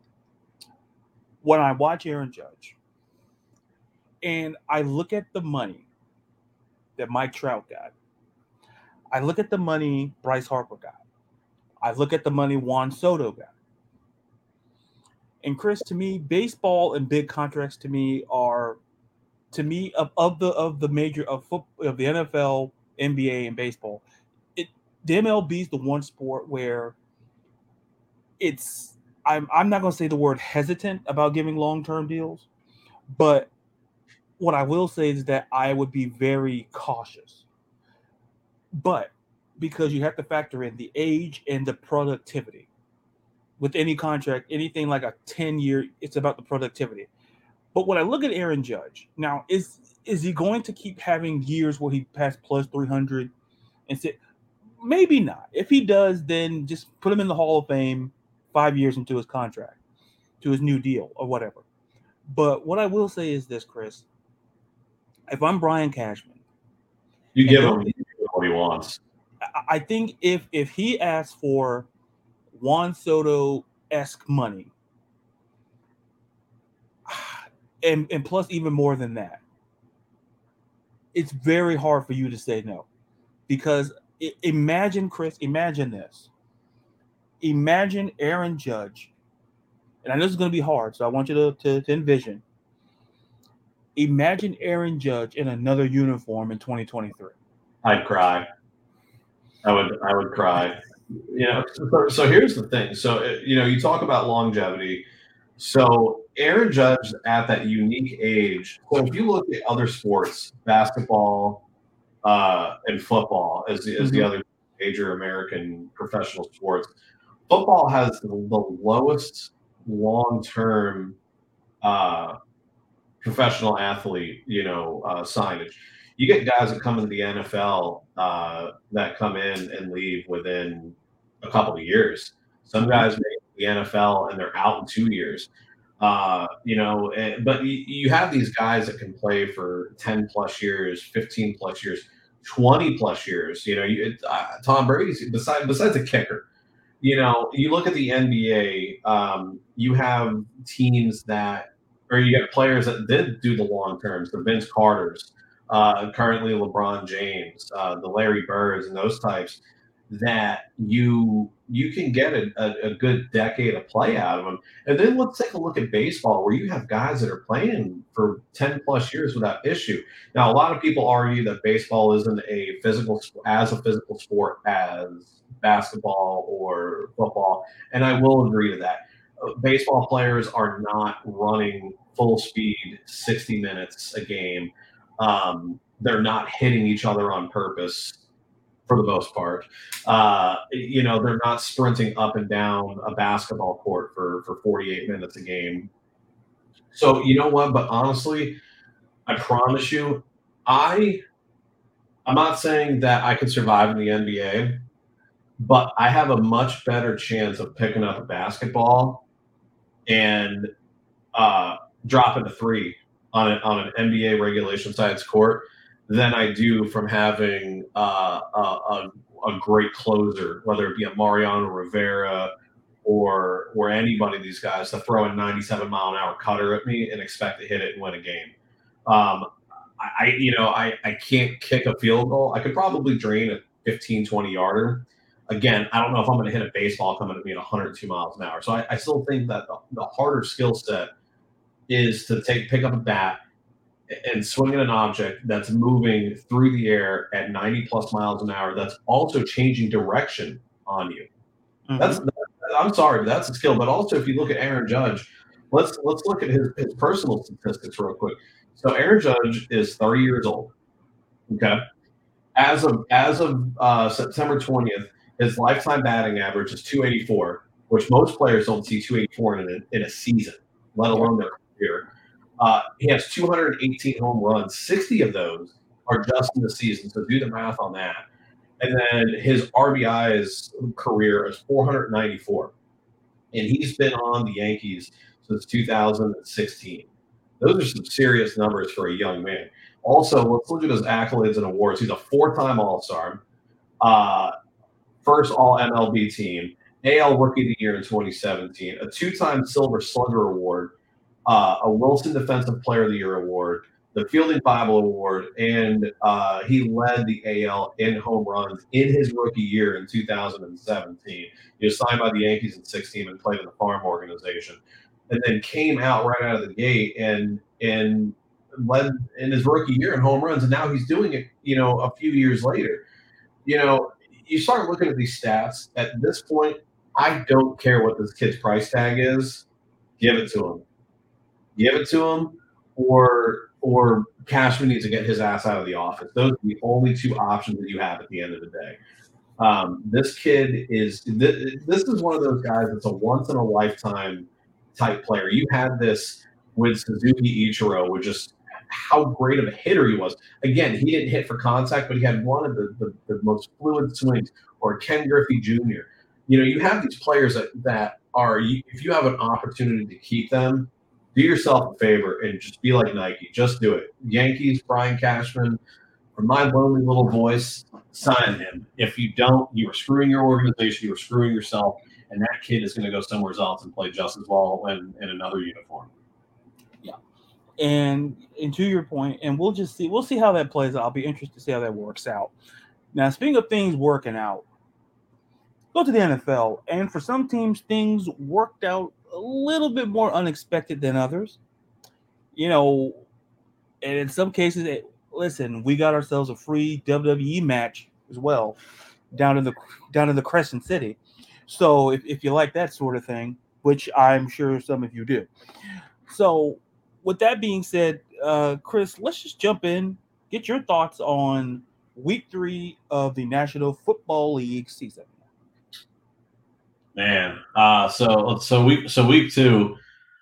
Speaker 1: When I watch Aaron Judge, and I look at the money that Mike Trout got, I look at the money Bryce Harper got, I look at the money Juan Soto got. And Chris, to me, baseball and big contracts to me are, to me, of, of the of the major of foot, of the NFL, NBA, and baseball, it the MLB is the one sport where it's I'm I'm not going to say the word hesitant about giving long term deals, but what I will say is that I would be very cautious. But because you have to factor in the age and the productivity with any contract, anything like a 10 year, it's about the productivity. But when I look at Aaron Judge, now is is he going to keep having years where he passed plus 300 and say maybe not. If he does, then just put him in the Hall of Fame 5 years into his contract, to his new deal or whatever. But what I will say is this, Chris. If I'm Brian Cashman,
Speaker 2: you give him what he wants.
Speaker 1: I think if if he asks for Juan Soto esque money, [sighs] and and plus even more than that, it's very hard for you to say no, because imagine Chris, imagine this, imagine Aaron Judge, and I know this is going to be hard, so I want you to, to, to envision. Imagine Aaron Judge in another uniform in 2023.
Speaker 2: I'd cry. I would I would cry. You know, so, so here's the thing. So uh, you know, you talk about longevity. So Aaron Judge at that unique age. So if you look at other sports, basketball uh, and football as, the, as mm-hmm. the other major American professional sports, football has the lowest long-term uh, professional athlete, you know, uh, signage you get guys that come into the NFL uh, that come in and leave within a couple of years. Some guys make the NFL and they're out in two years. Uh, you know, and, eh, but you, you, have these guys that can play for 10 plus years, 15 plus years, 20 plus years. You know, you, uh, Tom Brady's besides besides a kicker. You know, you look at the NBA, um, you have teams that, or you get players that did do the long terms, the Vince Carters, uh, currently LeBron James, uh, the Larry Birds, and those types that you you can get a, a, a, good decade of play out of them. And then let's take a look at baseball, where you have guys that are playing for ten plus years without issue. Now, a lot of people argue that baseball isn't a physical as a physical sport as basketball or football, and I will agree to that. Uh, baseball players are not running full speed 60 minutes a game um, they're not hitting each other on purpose for the most part. Uh, you know, they're not sprinting up and down a basketball court for, for 48 minutes a game. So, you know what? But honestly, I promise you, I I'm not saying that I could survive in the NBA, but I have a much better chance of picking up a basketball and uh, dropping a three on, a, on an NBA regulation science court than I do from having uh, a, a, a, great closer, whether it be a Mariano Rivera or or anybody of these guys to throw a 97 mile an hour cutter at me and expect to hit it and win a game. Um, I, you know, I, I can't kick a field goal. I could probably drain a 15, 20 yarder. Again, I don't know if I'm going to hit a baseball coming at me at 102 miles an hour. So I, I still think that the, the harder skill set – is to take pick up a bat and swing at an object that's moving through the air at 90 plus miles an hour that's also changing direction on you. Mm-hmm. That's I'm sorry, but that's a skill. But also if you look at Aaron Judge, let's let's look at his, his personal statistics real quick. So Aaron Judge is 30 years old. Okay. As of as of uh, September 20th, his lifetime batting average is 284, which most players don't see 284 in a, in a season, let alone their career. Uh, he has 218 home runs. 60 of those are just in the season. So do the math on that. And then his RBIs career is 494. And he's been on the Yankees since 2016. Those are some serious numbers for a young man. Also, let's look at his accolades and awards. He's a four-time All-Star, uh, first All MLB team, AL Rookie of the Year in 2017, a two-time Silver Slugger Award, uh, a Wilson Defensive Player of the Year award, the Fielding Bible Award, and uh, he led the AL in home runs in his rookie year in 2017. He was signed by the Yankees in 16 and played in the farm organization, and then came out right out of the gate and and led in his rookie year in home runs, and now he's doing it. You know, a few years later, you know, you start looking at these stats. At this point, I don't care what this kid's price tag is. Give it to him. Give it to him, or or Cashman needs to get his ass out of the office. Those are the only two options that you have at the end of the day. Um, this kid is th- this is one of those guys that's a once in a lifetime type player. You had this with Suzuki Ichiro, with just how great of a hitter he was. Again, he didn't hit for contact, but he had one of the, the, the most fluid swings. Or Ken Griffey Jr. You know, you have these players that that are if you have an opportunity to keep them, do yourself a favor and just be like Nike. Just do it. Yankees, Brian Cashman, from my lonely little voice, sign him. If you don't, you are screwing your organization, you are screwing yourself, and that kid is going to go somewhere else and play just as well in, in another uniform.
Speaker 1: And and to your point, and we'll just see we'll see how that plays. I'll be interested to see how that works out. Now, speaking of things working out, go to the NFL, and for some teams, things worked out a little bit more unexpected than others. You know, and in some cases, it, listen, we got ourselves a free WWE match as well down in the down in the Crescent City. So if, if you like that sort of thing, which I'm sure some of you do. So with that being said, uh, Chris, let's just jump in, get your thoughts on week three of the National Football League season.
Speaker 2: Man, uh, so so week so week two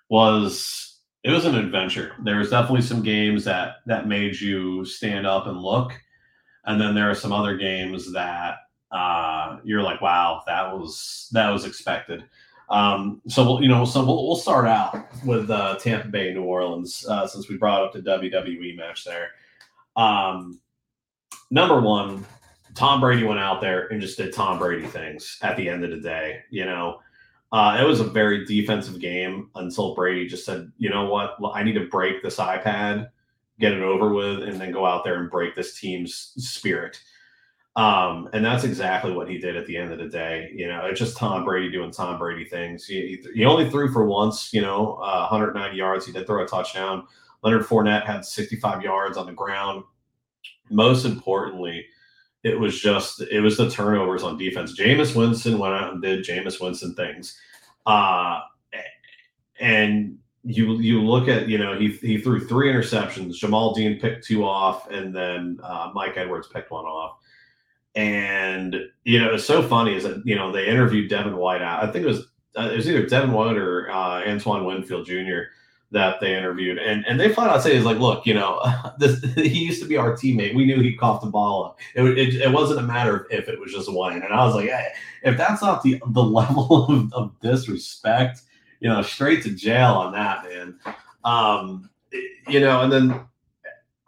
Speaker 2: was it was an adventure. There was definitely some games that that made you stand up and look, and then there are some other games that uh, you're like, wow, that was that was expected. Um, so we'll, you know, so we'll, we'll start out with uh, Tampa Bay, New Orleans, uh, since we brought up the WWE match there. Um, number one, Tom Brady went out there and just did Tom Brady things at the end of the day. You know, uh, it was a very defensive game until Brady just said, you know what, I need to break this iPad, get it over with, and then go out there and break this team's spirit. Um, and that's exactly what he did at the end of the day. You know, it's just Tom Brady doing Tom Brady things. He, he only threw for once, you know, uh, 190 yards. He did throw a touchdown. Leonard Fournette had 65 yards on the ground. Most importantly, it was just it was the turnovers on defense. Jameis Winston went out and did Jameis Winston things. Uh and you you look at you know he he threw three interceptions. Jamel Dean picked two off, and then uh, Mike Edwards picked one off. And you know it's so funny is that you know they interviewed Devin White. I think it was uh, it was either Devin White or uh, Antoine Winfield Jr that they interviewed, and and they flat out say is like, look, you know, [laughs] this he used to be our teammate. We knew he coughed the ball up. It, it, it wasn't a matter of if it was just Wayne. And I was like, hey, if that's not the [laughs] the level of, of disrespect, you know, straight to jail on that, man. Um, you know, and then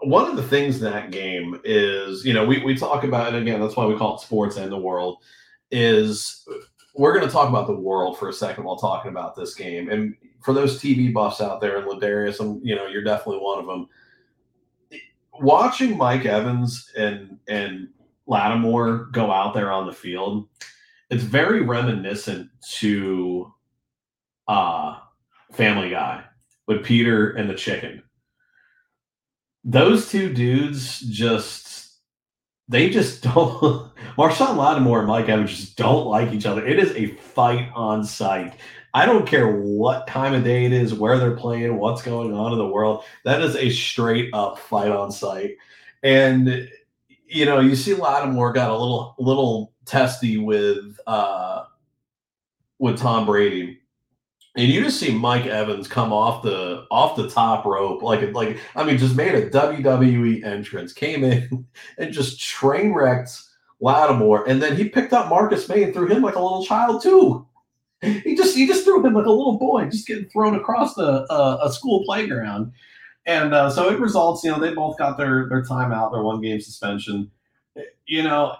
Speaker 2: one of the things in that game is, you know, we, we talk about it again, that's why we call it sports and the world, is we're going to talk about the world for a second while talking about this game. And for those TV buffs out there, and Ladarius, and you know, you're definitely one of them. Watching Mike Evans and and Lattimore go out there on the field, it's very reminiscent to uh Family Guy with Peter and the chicken. Those two dudes just they just [laughs] don't Marshon Lattimore and Mike Evans just don't like each other. It is a fight on site. I don't care what time of day it is, where they're playing, what's going on in the world. That is a straight up fight on site. And you know, you see Lattimore got a little little testy with uh with Tom Brady. And you just see Mike Evans come off the off the top rope, like like I mean, just made a WWE entrance, came in [laughs] and just train wrecked Lattimore, and then he picked up Marcus Maye and threw him like a little child too he just he just threw him like a little boy, just getting thrown across the uh, a school playground. And uh, so it results, you know, they both got their their timeout, their one game suspension. You know,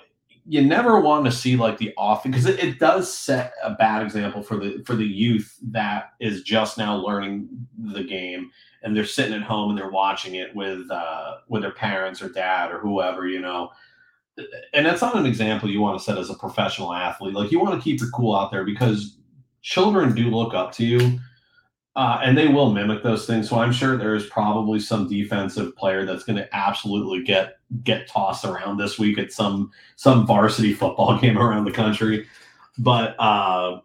Speaker 2: you never want to see like the off because it, it, does set a bad example for the for the youth that is just now learning the game and they're sitting at home and they're watching it with uh, with their parents or dad or whoever, you know. And that's not an example you want to set as a professional athlete. Like you want to keep your cool out there because children do look up to you uh, and they will mimic those things. So I'm sure there's probably some defensive player that's going to absolutely get get tossed around this week at some some varsity football [laughs] game around the country. But uh,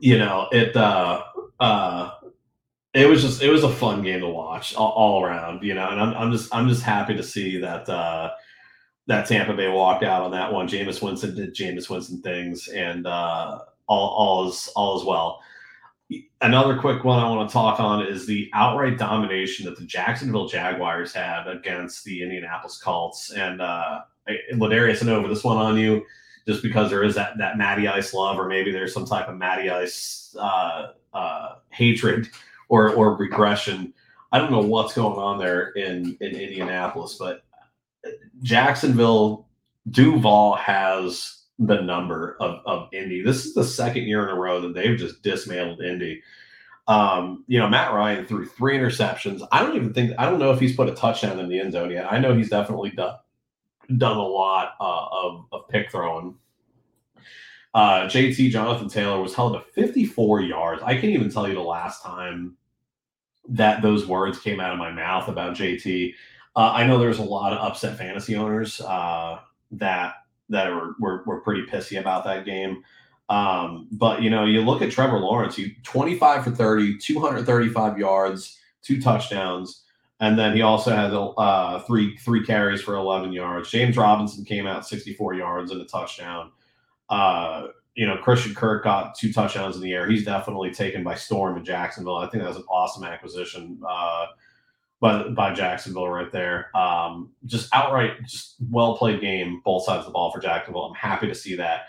Speaker 2: you know, it uh, uh, it was just it was a fun game to watch all, all around. You know, and I'm I'm just I'm just happy to see that. Uh, that Tampa Bay walked out on that one. Jameis Winston did Jameis Winston things, and uh, all all is all is well. Another quick one I want to talk on is the outright domination that the Jacksonville Jaguars had against the Indianapolis Colts. And uh, Ladarius, I know this one on you, just because there is that that Matty Ice love, or maybe there's some type of Matty Ice uh, uh, hatred or or regression. I don't know what's going on there in in Indianapolis, but Jacksonville Duval has the number of, of Indy. This is the second year in a row that they've just dismantled Indy. Um, you know, Matt Ryan threw three interceptions. I don't even think I don't know if he's put a touchdown in the end zone yet. I know he's definitely done done a lot uh, of, of pick throwing. Uh, JT Jonathan Taylor was held to 54 yards. I can't even tell you the last time that those words came out of my mouth about JT. Uh, I know there's a lot of upset fantasy owners uh, that that were, were, were pretty pissy about that game. Um, but you know, you look at Trevor Lawrence, you 25 for 30, 235 yards, two touchdowns, and then he also had uh, three three carries for 11 yards. James Robinson came out 64 yards and a touchdown. Uh, you know, Christian Kirk got two touchdowns in the air. He's definitely taken by storm in Jacksonville. I think that was an awesome acquisition. Uh, by, by Jacksonville right there. Um, just outright, just well played game, both sides of the ball for Jacksonville. I'm happy to see that.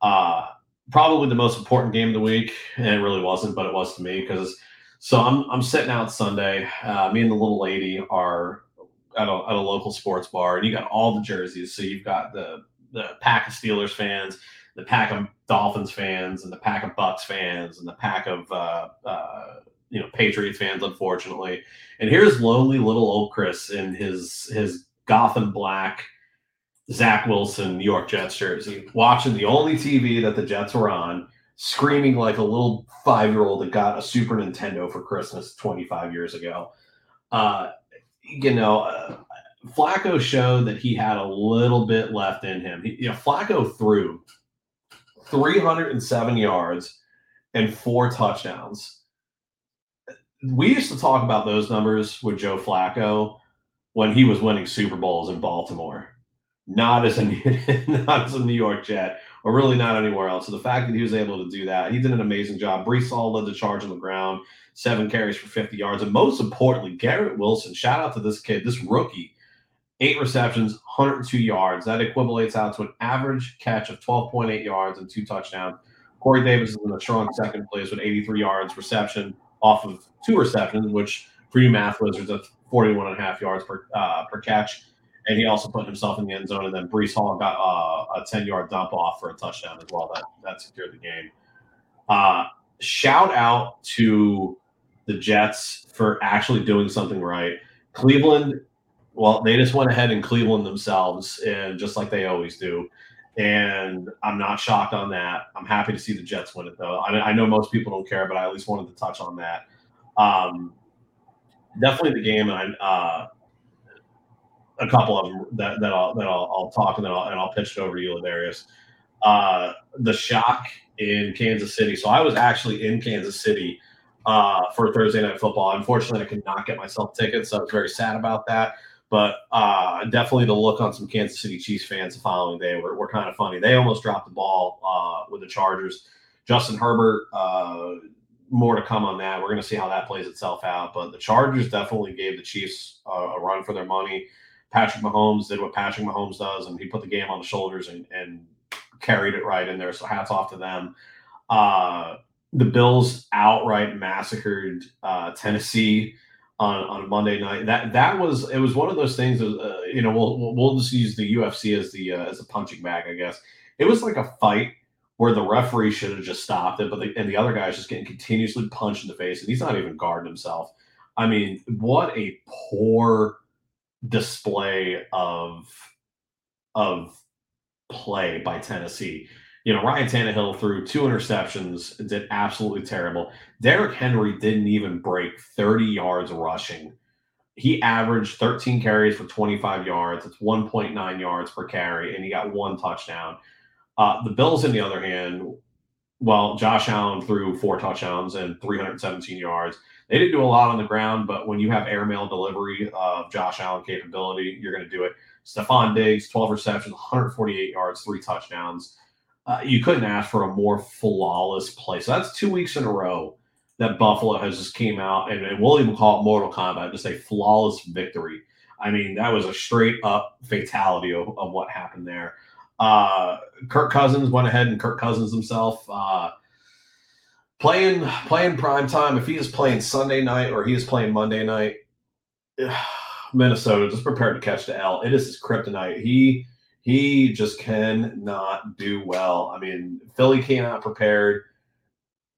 Speaker 2: Uh, probably the most important game of the week, and it really wasn't, but it was to me because. So I'm I'm sitting out Sunday. Uh, me and the little lady are at a, at a local sports bar, and you got all the jerseys. So you've got the the pack of Steelers fans, the pack of Dolphins fans, and the pack of Bucks fans, and the pack of uh, uh, you know Patriots fans, unfortunately. And here's lonely little old Chris in his his Gotham black Zach Wilson New York Jets jersey, watching the only TV that the Jets were on, screaming like a little five year old that got a Super Nintendo for Christmas 25 years ago. Uh, you know, uh, Flacco showed that he had a little bit left in him. He, you know, Flacco threw 307 yards and four touchdowns we used to talk about those numbers with Joe Flacco when he was winning Super Bowls in Baltimore, not as a [laughs] not as a New York Jet, or really not anywhere else. So the fact that he was able to do that, he did an amazing job. Breece Hall led the charge on the ground, seven carries for 50 yards, and most importantly, Garrett Wilson. Shout out to this kid, this rookie, eight receptions, 102 yards. That equivalates out to an average catch of 12.8 yards and two touchdowns. Corey Davis is in a strong second place with 83 yards reception off of two receptions, which for you math wizards, that's 41 and a half yards per uh, per catch. And he also put himself in the end zone. And then Breece Hall got uh, a 10 yard dump off for a touchdown as well. That, that secured the game. Uh, shout out to the Jets for actually doing something right. Cleveland, well, they just went ahead and Cleveland themselves, and just like they always do. And I'm not shocked on that. I'm happy to see the Jets win it, though. I, I know most people don't care, but I at least wanted to touch on that. Um, definitely the game, and I, uh, a couple of them that, that I'll that I'll, I'll talk and then I'll, and I'll pitch it over to you, Ladarius. Uh, the shock in Kansas City. So I was actually in Kansas City uh, for Thursday night football. Unfortunately, I could not get myself tickets, so I was very sad about that. But uh, definitely the look on some Kansas City Chiefs fans the following day were, were kind of funny. They almost dropped the ball uh, with the Chargers. Justin Herbert, uh, more to come on that. We're going to see how that plays itself out. But the Chargers definitely gave the Chiefs a, run for their money. Patrick Mahomes did what Patrick Mahomes does, and he put the game on the shoulders and, and carried it right in there. So hats off to them. Uh, the Bills outright massacred uh, Tennessee. On on Monday night. That that was it was one of those things. Uh, you know, we'll we'll just use the UFC as the uh, as a punching bag, I guess. It was like a fight where the referee should have just stopped it, but the, and the other guy's just getting continuously punched in the face, and he's not even guarding himself. I mean, what a poor display of of play by Tennessee. You know, Ryan Tannehill threw two interceptions, did absolutely terrible. Derrick Henry didn't even break 30 yards rushing. He averaged 13 carries for 25 yards. It's 1.9 yards per carry, and he got one touchdown. Uh, the Bills, on the other hand, well, Josh Allen threw four touchdowns and 317 yards. They didn't do a lot on the ground, but when you have airmail delivery of Josh Allen capability, you're going to do it. Stefon Diggs, 12 receptions, 148 yards, three touchdowns. Uh, you couldn't ask for a more flawless play. So that's two weeks in a row that Buffalo has just came out, and, and we'll even call it Mortal Kombat, just a flawless victory. I mean, that was a straight up fatality of, of what happened there. Uh, Kirk Cousins went ahead and Kirk Cousins himself uh, playing playing prime time. If he is playing Sunday night or he is playing Monday night, [sighs] Minnesota just prepared to catch the L. It is his kryptonite. He he just cannot do well. I mean, Philly came out prepared.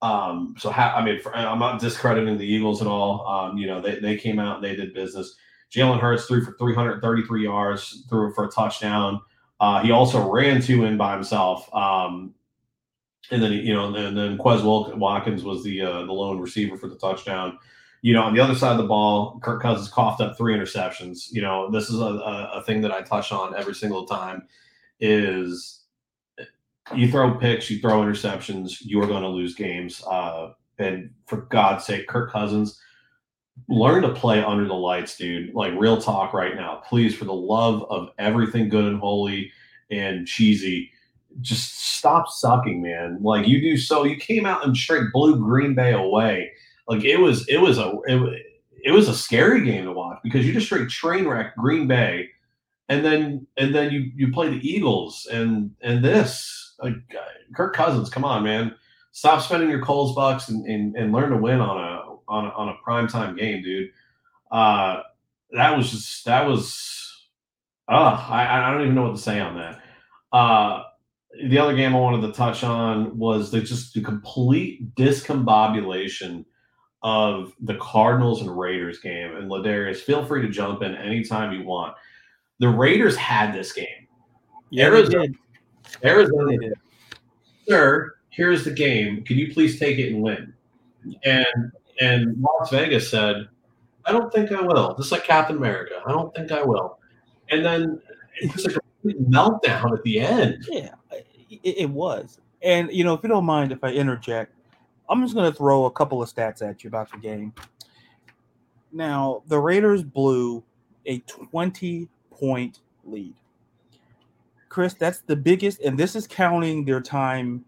Speaker 2: Um, so I mean, for, I'm not discrediting the Eagles at all. Um, you know, they, they came out and they did business. Jalen Hurts threw for 333 yards, threw for a touchdown. Uh, he also ran two in by himself. Um, and then you know, and then Quez Watkins was the uh, the lone receiver for the touchdown. You know, on the other side of the ball, Kirk Cousins coughed up three interceptions. You know, this is a, a, a thing that I touch on every single time. Is you throw picks, you throw interceptions, you are going to lose games. Uh, and for God's sake, Kirk Cousins, learn to play under the lights, dude. Like real talk right now. Please, for the love of everything good and holy and cheesy, just stop sucking, man. Like you do so you came out and straight blew Green Bay away. Like it was it was a it, it was a scary game to watch because you just straight train wreck Green Bay and then and then you you play the Eagles and and this like Kirk Cousins, come on, man. Stop spending your Coles bucks and, and, and learn to win on a on a, on a prime time game, dude. Uh, that was just that was. Uh, I I don't even know what to say on that. Uh, the other game I wanted to touch on was the just the complete discombobulation of the Cardinals and Raiders game. And Ladarius, feel free to jump in anytime you want. The Raiders had this game.
Speaker 1: Yeah, Arizona,
Speaker 2: Arizona did. Sir, here's the game. Can you please take it and win? And and Las Vegas said, I don't think I will. Just like Captain America. I don't think I will. And then it was like a meltdown at the end.
Speaker 1: Yeah, it, it was. And, you know, if you don't mind if I interject, I'm just going to throw a couple of stats at you about the game. Now, the Raiders blew a 20 point lead. Chris, that's the biggest, and this is counting their time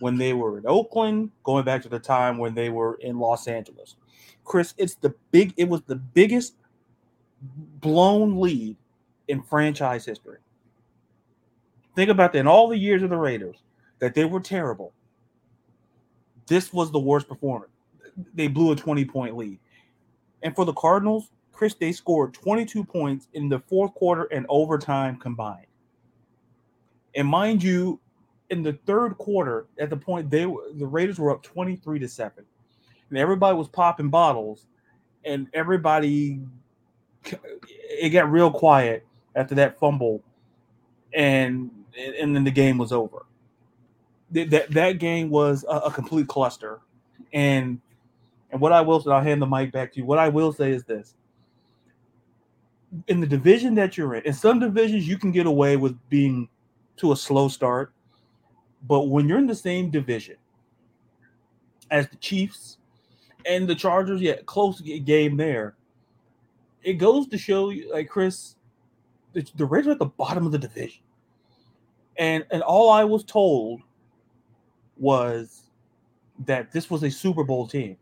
Speaker 1: when they were in Oakland, going back to the time when they were in Los Angeles. Chris, it's the big it was the biggest blown lead in franchise history. Think about that. In all the years of the Raiders, that they were terrible. This was the worst performance. They blew a 20 point lead. And for the Cardinals, Chris, they scored 22 points in the fourth quarter and overtime combined. And mind you, in the third quarter, at the point they were, the Raiders were up 23 to 7. And everybody was popping bottles, and everybody it got real quiet after that fumble, and and then the game was over. That that game was a, a complete cluster, and and what I will say, I'll hand the mic back to you. What I will say is this: in the division that you're in, in some divisions you can get away with being to a slow start but when you're in the same division as the Chiefs and the Chargers, yeah, close game there. It goes to show you, like Chris, the, the Raiders are at the bottom of the division, and and all I was told was that this was a Super Bowl team.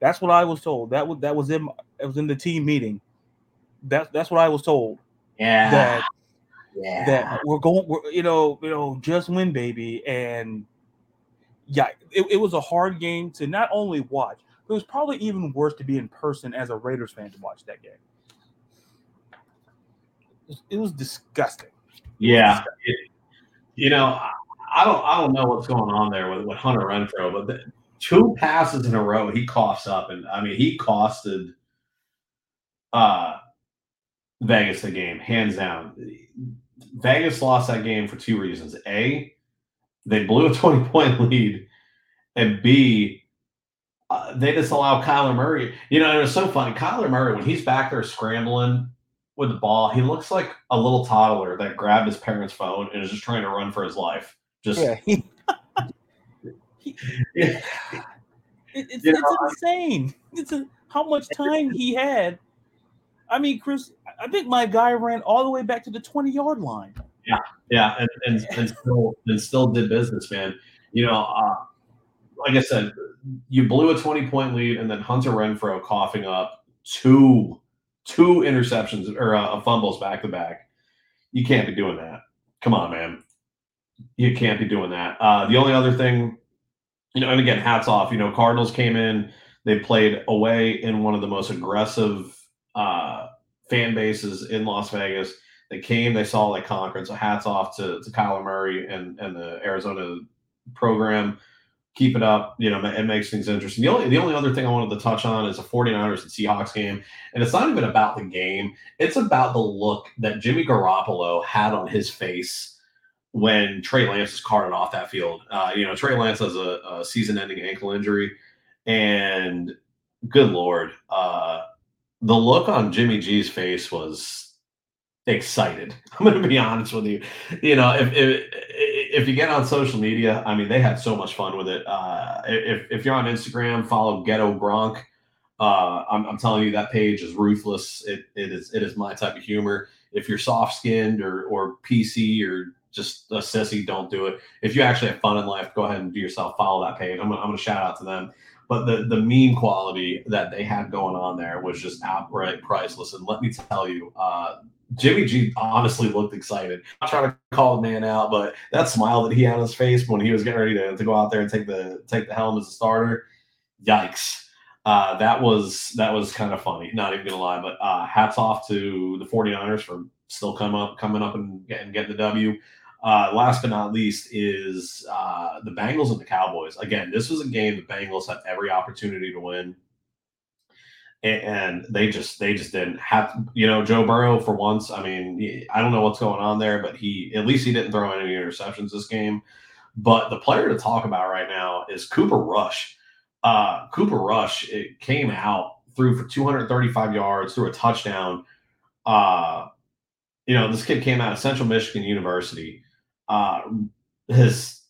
Speaker 1: That's what I was told. That was that was in it was in the team meeting. That's that's what I was told.
Speaker 2: Yeah.
Speaker 1: That yeah. that we're going, we're, you know, you know, just win, baby. And yeah, it, it was a hard game to not only watch, it was probably even worse to be in person as a Raiders fan to watch that game. It was disgusting.
Speaker 2: Yeah, it, you know, I don't, I don't know what's going on there with, with Hunter Renfrow, but the, two passes in a row he coughs up, and I mean he costed uh Vegas the game hands down. Vegas lost that game for two reasons: a, they blew a [laughs] twenty point lead, and b, uh, they just allow Kyler Murray. You know, it was so funny. Kyler Murray when he's back there scrambling with the ball, he looks like a little toddler that grabbed his parents' phone and is just trying to run for his life. Just yeah.
Speaker 1: He, [laughs] he, it, it's, it's know, insane. It's a, how much [laughs] time he had. I mean, Chris, I think my guy ran all the way back to the 20 yard line.
Speaker 2: Yeah, yeah, and, and, and still and still did business, man. You know, uh, like I said, you blew a 20 point lead, and then Hunter Renfrow coughing up two two interceptions or uh, fumbles back to back. You can't be doing that. Come on, man. You can't be doing that. Uh, the only other thing, you know, and again, hats off. You know, Cardinals came in. They played away in one of the most aggressive uh, fan bases in Las Vegas. They came, they saw, they conquered. So hats off to, to Kyler Murray and, and the Arizona program keep it up. You know, it makes things interesting. The only the only other thing I wanted to touch on is a 49ers and Seahawks game. And it's not even about the game. It's about the look that Jimmy Garoppolo had on his face when Trey Lance is carted off that field. Uh, you know, Trey Lance has a, a season-ending ankle injury, and good lord, uh, the look on Jimmy G's face was excited. [laughs] I'm going to be honest with you. You know, if, if if you get on social media, I mean, they had so much fun with it. Uh, if if you're on Instagram, follow Ghetto Gronk. Uh, I'm, I'm, telling you that page is ruthless. It, it is it is my type of humor. If you're soft skinned or or PC or just a sissy, don't do it. If you actually have fun in life, go ahead and do yourself. Follow that page. I'm gonna, I'm gonna shout out to them. But the the meme quality that they had going on there was just outright priceless. And let me tell you, uh, Jimmy G honestly looked excited. I'm trying to call the man out, but that smile that he had on his face when he was getting ready to, to go out there and take the take the helm as a starter, yikes. Uh, that was that was kind of funny, not even gonna lie. But uh, hats off to the 49ers for still coming up coming up and getting getting the W. Uh, last but not least is uh, the Bengals and the Cowboys. Again, this was a game the Bengals had every opportunity to win and they just they just didn't have you know Joe Burrow for once. I mean, I don't know what's going on there, but he at least he didn't throw any interceptions this game. But the player to talk about right now is Cooper Rush. Uh, Cooper Rush it came out threw for 235 yards, threw a touchdown. Uh, you know, this kid came out of Central Michigan University. Uh, his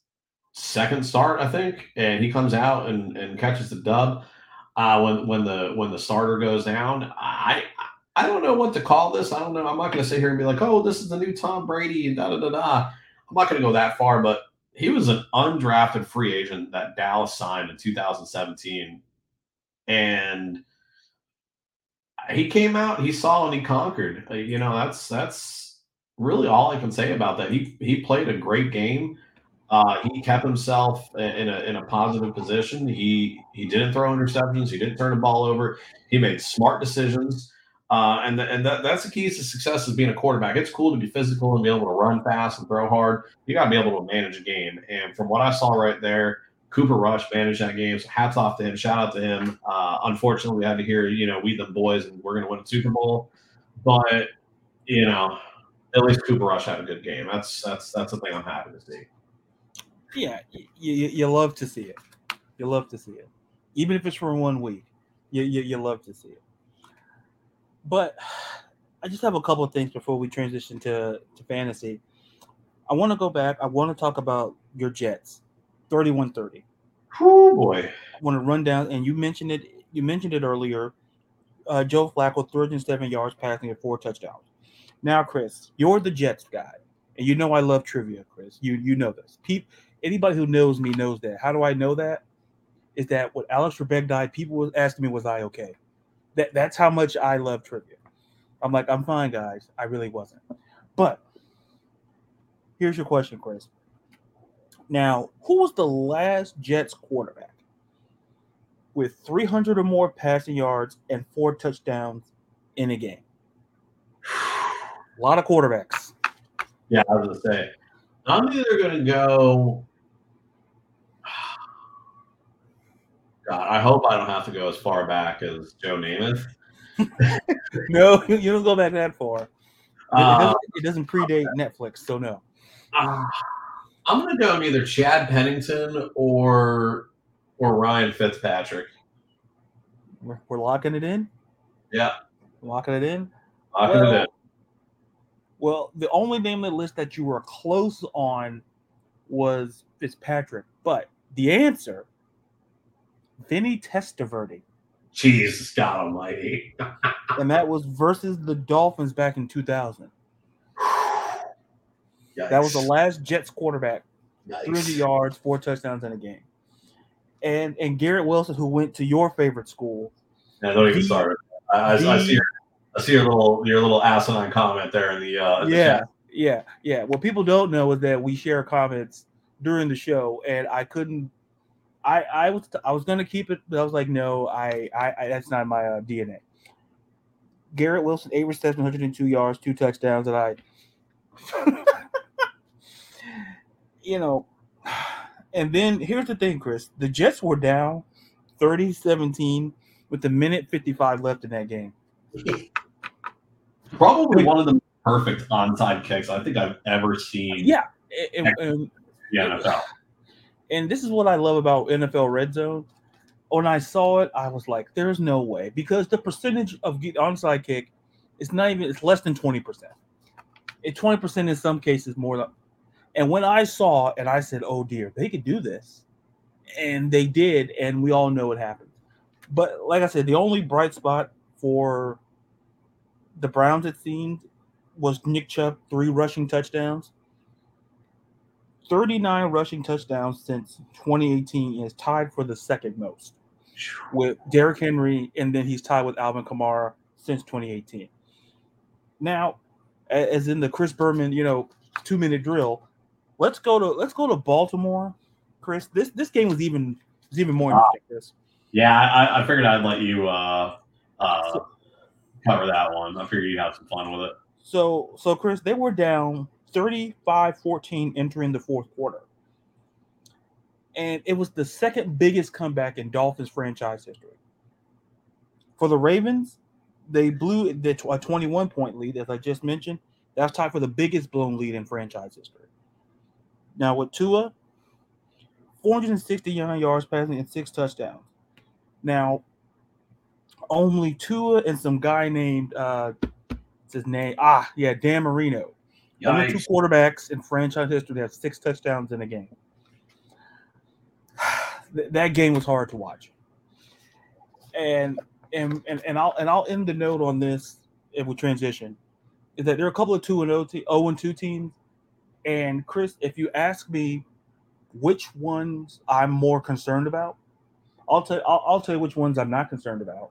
Speaker 2: second start, I think, and he comes out and, and catches the dub uh, when when the when the starter goes down. I I don't know what to call this. I don't know. I'm not going to sit here and be like, oh, this is the new Tom Brady and da da da da. I'm not going to go that far, but he was an undrafted free agent that Dallas signed in 2017, and he came out, he saw and he conquered. Uh, you know, that's that's really all I can say about that. He he played a great game. Uh, he kept himself in a in a positive position. He he didn't throw interceptions. He didn't turn the ball over. He made smart decisions. Uh, and the, and that, that's the keys to success is being a quarterback. It's cool to be physical and be able to run fast and throw hard. You got to be able to manage a game. And from what I saw right there, Cooper Rush managed that game. So hats off to him. Shout out to him. Uh, unfortunately, we had to hear, you know, we the boys and we're going to win a Super Bowl. But you know, at least Cooper Rush had a good game. That's that's that's the thing I'm happy to see
Speaker 1: yeah, you, you, you love to see it. You love to see it, even if it's for one week. You, you you love to see it. But I just have a couple of things before we transition to to fantasy. I want to go back. I want to talk about your Jets, thirty-one thirty.
Speaker 2: Oh boy!
Speaker 1: I want to run down, and you mentioned it. You mentioned it earlier. Uh, Joe Flacco, 307 yards passing and four touchdowns. Now, Chris, you're the Jets guy, and you know I love trivia, Chris. You you know this. Anybody who knows me knows that. How do I know that? Is that when Alex Trebek died, people were asking me, was I okay? That that's how much I love trivia. I'm like, I'm fine, guys. I really wasn't. But here's your question, Chris. Now, who was the last Jets quarterback? with 300 or more passing yards and four touchdowns in a game. A lot of quarterbacks.
Speaker 2: Yeah, I was gonna say. I'm either gonna go. God, I hope I don't have to go as far back as Joe Namath. [laughs]
Speaker 1: no, you don't go back that far. It,
Speaker 2: Uh,
Speaker 1: doesn't, it doesn't predate Netflix, so no.
Speaker 2: uh, I'm gonna go either Chad Pennington or or Ryan Fitzpatrick.
Speaker 1: We're, we're locking it in.
Speaker 2: Yeah,
Speaker 1: Locking it in.
Speaker 2: locking it in.
Speaker 1: Well, the only name on the list that you were close on was Fitzpatrick, but the answer, Vinny Testaverde,
Speaker 2: Jesus God Almighty. [laughs]
Speaker 1: and that was versus the Dolphins back in 2000. That was the last Jets quarterback, 300 yards, four touchdowns in a game. And and Garrett Wilson, who went to your favorite school,
Speaker 2: Yeah, don't even
Speaker 1: The-
Speaker 2: start. I, I, I see your, I see your little your little asinine comment there in the uh, in the
Speaker 1: yeah,
Speaker 2: chat.
Speaker 1: yeah, yeah. What people don't know is that we share comments during the show, and I couldn't. I I was I was gonna keep it, but I was like, no, I I, I that's not my uh, DNA. Garrett Wilson, eight receptions, 102 yards, two touchdowns, and I, [laughs] you know, and then here's the thing, Chris. The Jets were down 30-17 with a minute 55 left in that game. [laughs]
Speaker 2: Probably one of the perfect onside kicks I think I've ever seen
Speaker 1: Yeah, and, and-
Speaker 2: in the NFL.
Speaker 1: and this is what I love about NFL Red Zone. When I saw it, I was like, "There's no way," because the percentage of get onside kick is not even it's less than twenty percent. It twenty percent in some cases more. Than, and when I saw and I said, "Oh dear, they could do this," and they did, and we all know what happened. But like I said, the only bright spot for the Browns, it seemed, was Nick Chubb three rushing touchdowns. 39 rushing touchdowns since 2018 is tied for the second most with Derrick Henry, and then he's tied with Alvin Kamara since 2018. Now, as in the Chris Berman, you know, two minute drill, let's go to let's go to Baltimore, Chris. This this game was even was even more interesting. Chris.
Speaker 2: Yeah, I, I figured I'd let you uh, uh, cover that one. I figured you'd have some fun with it.
Speaker 1: So so Chris, they were down 35-14 entering the fourth quarter. And it was the second biggest comeback in Dolphins franchise history. For the Ravens, they blew the a 21 point lead, as I just mentioned. That's tied for the biggest blown lead in franchise history. Now with Tua, 469 yards passing and six touchdowns. Now, only Tua and some guy named uh what's his name? Ah, yeah, Dan Marino. Only two quarterbacks in franchise history that have six touchdowns in a game. [sighs] That game was hard to watch. And and and, and I'll and I'll end the note on this if we transition. Is that there are a couple of two and 0 te- 0 and 2 teams. And Chris, if you ask me which ones I'm more concerned about, I'll tell I'll, I'll tell you which ones I'm not concerned about.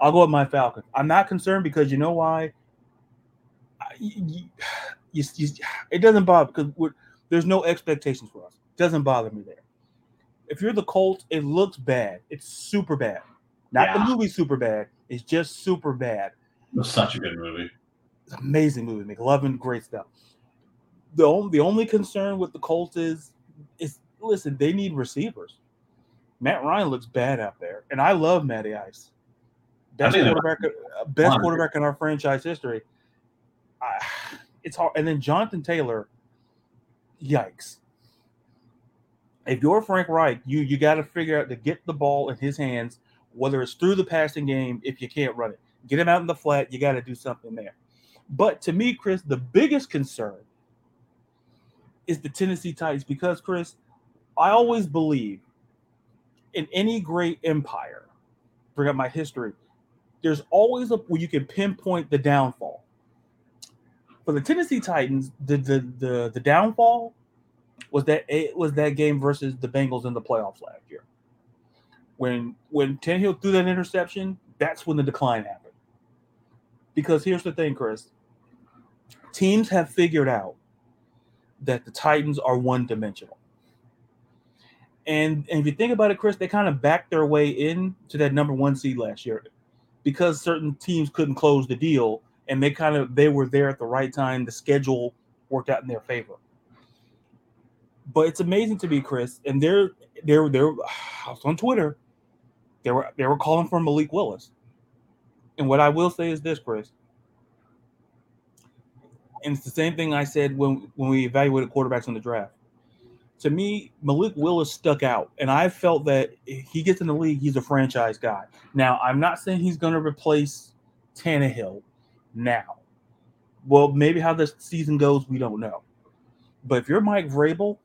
Speaker 1: I'll go with my Falcons. I'm not concerned because you know why? You- you- you- it doesn't bother because we're, there's no expectations for us. It doesn't bother me there. If you're the Colts, it looks bad. It's super bad. Not
Speaker 2: Yeah.
Speaker 1: the movie super bad. It's just super bad.
Speaker 2: It's such a good movie.
Speaker 1: It's an amazing movie. McLovin, great stuff. The only the only concern with the Colts is is listen, they need receivers. Matt Ryan looks bad out there, and I love Matty Ice. Best quarterback, uh, best quarterback in our franchise history. I, it's hard. And then Jonathan Taylor, yikes! If you're Frank Reich, you you got to figure out to get the ball in his hands, whether it's through the passing game. If you can't run it, get him out in the flat. You got to do something there. But to me, Chris, the biggest concern is the Tennessee Titans because, Chris, I always believe in any great empire, up my history, there's always a where you can pinpoint the downfall. For the Tennessee Titans, the the the, the downfall was that it was that game versus the Bengals in the playoffs last year. When when Tannehill threw that interception, that's when the decline happened. Because here's the thing, Chris. Teams have figured out that the Titans are one dimensional. And, and if you think about it, Chris, they kind of backed their way in to that number one seed last year because certain teams couldn't close the deal, and they kind of they were there at the right time. The schedule worked out in their favor. But it's amazing to me, Chris, and they're they're they're I was on Twitter. They were they were calling for Malik Willis. And what I will say is this, Chris. And it's the same thing I said when when we evaluated quarterbacks in the draft. To me, Malik Willis stuck out, and I felt that he gets in the league, he's a franchise guy. Now, I'm not saying he's going to replace Tannehill now. Well, maybe how this season goes, we don't know. But if you're Mike Vrabel,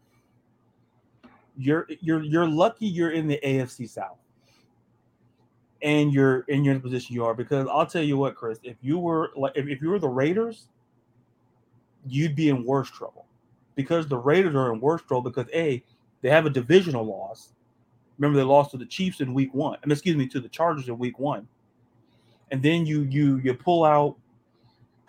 Speaker 1: you're you're you're lucky you're in the AFC South. And you're in your position you are because I'll tell you what, Chris, if you were like if, if you were the Raiders, you'd be in worse trouble. Because the Raiders are in worse trouble because A, they have a divisional loss. Remember, they lost to the Chiefs in week one. I mean, excuse me, to the Chargers in week one. And then you you you pull out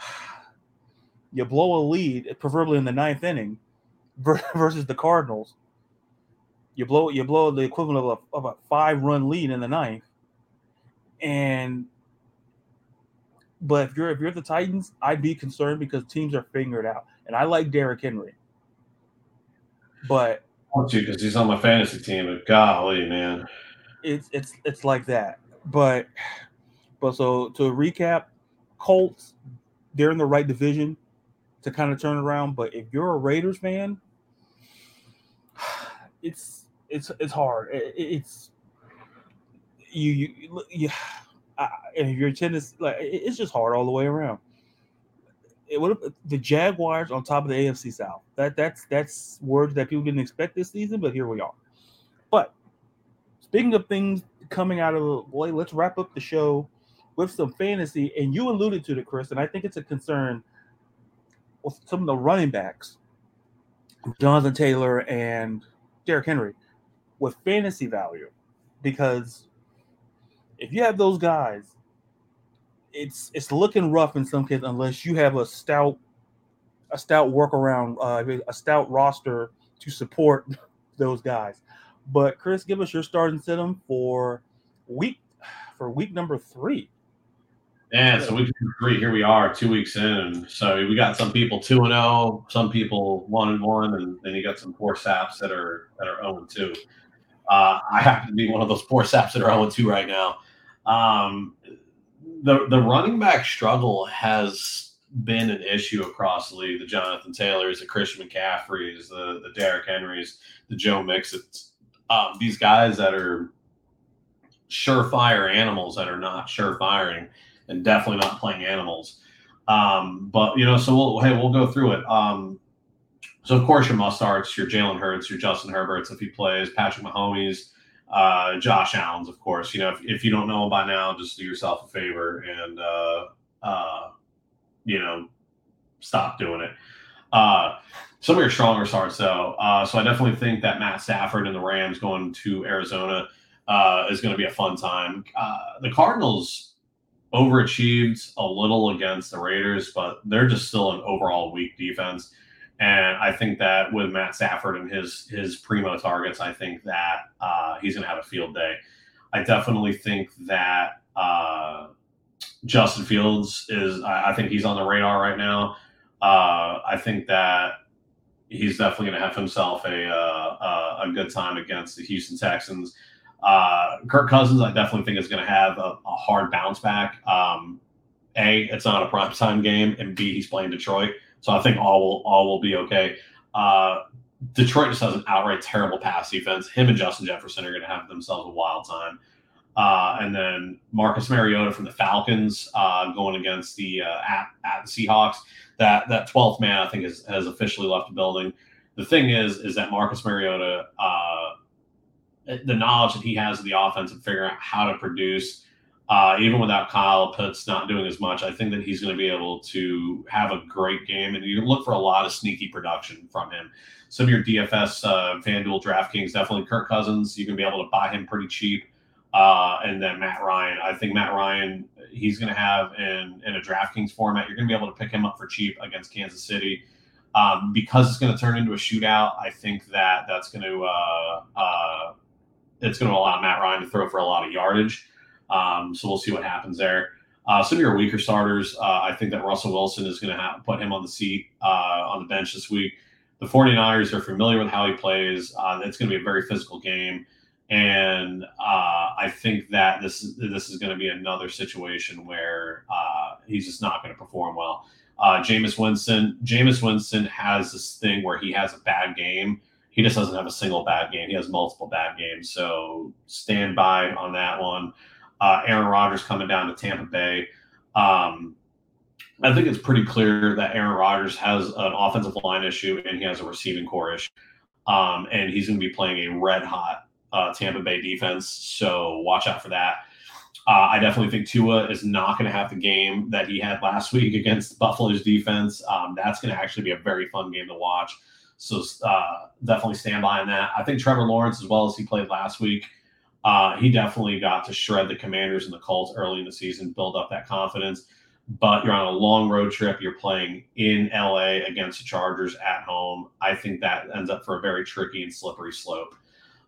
Speaker 1: [sighs] you blow a lead, preferably in the ninth inning, [laughs] versus the Cardinals. You blow you blow the equivalent of a, of a five run lead in the ninth, and but if you're if you're the Titans, I'd be concerned because teams are figuring it out, and I like Derrick Henry, but
Speaker 2: want to because he's on my fantasy team. But golly, man,
Speaker 1: it's it's it's like that. But but so to recap, Colts, they're in the right division to kind of turn around. But if you're a Raiders fan, [sighs] it's it's it's hard. It, it's you you you. [sighs] I, and if you're tennis, like it's just hard all the way around. It would the Jaguars on top of the AFC South. That that's that's words that people didn't expect this season, but here we are. But speaking of things coming out of the way, let's wrap up the show with some fantasy. And you alluded to it, Chris, and I think it's a concern with some of the running backs, Jonathan Taylor and Derrick Henry, with fantasy value, because if you have those guys, it's it's looking rough in some cases unless you have a stout a stout workaround, uh, a stout roster to support [laughs] those guys. But Chris, give us your starting system for week for week number three.
Speaker 2: Yeah, so week three, here we are, two weeks in. So we got some people two and zero, oh, some people one and one, and then you got some poor saps that are that are zero and two. Uh, I happen to be one of those poor saps that are zero and two right now. Um, the the running back struggle has been an issue across the league. The Jonathan Taylors, the Christian McCaffreys, the the Derrick Henrys, the Joe Mixons, Um, these guys that are surefire animals that are not surefiring and definitely not playing animals. Um, but you know, so we'll hey, we'll go through it. Um, so of course your must starts, your Jalen Hurts, your Justin Herberts if he plays, Patrick Mahomes, uh, Josh Allen's, of course. You know, if, if you don't know him by now, just do yourself a favor and uh, uh, you know, stop doing it. Uh, some of your stronger starts though. Uh, so I definitely think that Matt Stafford and the Rams going to Arizona uh, is going to be a fun time. Uh, the Cardinals overachieved a little against the Raiders, but they're just still an overall weak defense. And I think that with Matt Stafford and his his primo targets, I think that uh, he's going to have a field day. I definitely think that uh, Justin Fields is. I, I, think he's on the radar right now. Uh, I think that he's definitely going to have himself a, uh, a good time against the Houston Texans. Uh, Kirk Cousins, I definitely think is going to have a, a, hard bounce back. Um, a, it's not a prime time game, and B, he's playing Detroit, so I think all will all will be okay. Uh, Detroit just has an outright terrible pass defense. Him and Justin Jefferson are going to have themselves a wild time. Uh, and then Marcus Mariota from the Falcons uh, going against the uh, at, at the Seahawks. That that twelfth man I think is, has officially left the building. The thing is, is that Marcus Mariota uh, the knowledge that he has of the offense and figuring out how to produce, uh, even without Kyle Pitts not doing as much, I think that he's going to be able to have a great game. And you look for a lot of sneaky production from him. Some of your DFS, uh, FanDuel, DraftKings, definitely Kirk Cousins. You can be able to buy him pretty cheap. Uh, and then Matt Ryan. I think Matt Ryan, he's going to have in, in a DraftKings format, you're going to be able to pick him up for cheap against Kansas City. Um, because it's going to turn into a shootout, I think that that's going to uh, uh, it's going to allow Matt Ryan to throw for a lot of yardage. Um, so we'll see what happens there. Uh, some of your weaker starters, uh, I think that Russell Wilson is going to put him on the seat uh, on the bench this week. The 49ers are familiar with how he plays. Uh, it's going to be a very physical game. And uh, I think that this is this is going to be another situation where uh, he's just not going to perform well. Uh, Jameis Winston, Jameis Winston has this thing where he has a bad game. He just doesn't have a single bad game. He has multiple bad games. So stand by on that one. Uh, Aaron Rodgers coming down to Tampa Bay. Um, I think it's pretty clear that Aaron Rodgers has an offensive line issue and he has a receiving core issue. Um, and he's going to be playing a red hot uh, Tampa Bay defense. So watch out for that. Uh, I definitely think Tua is not going to have the game that he had last [laughs] week against Buffalo's defense. Um, that's going to actually be a very fun game to watch. So uh, definitely stand by on that. I think Trevor Lawrence, as well as he played last week, uh, he definitely got to shred the Commanders and the Colts early in the season, build up that confidence. But you're on a long road trip. You're playing in LA against the Chargers at home. I think that ends up for a very tricky and slippery slope.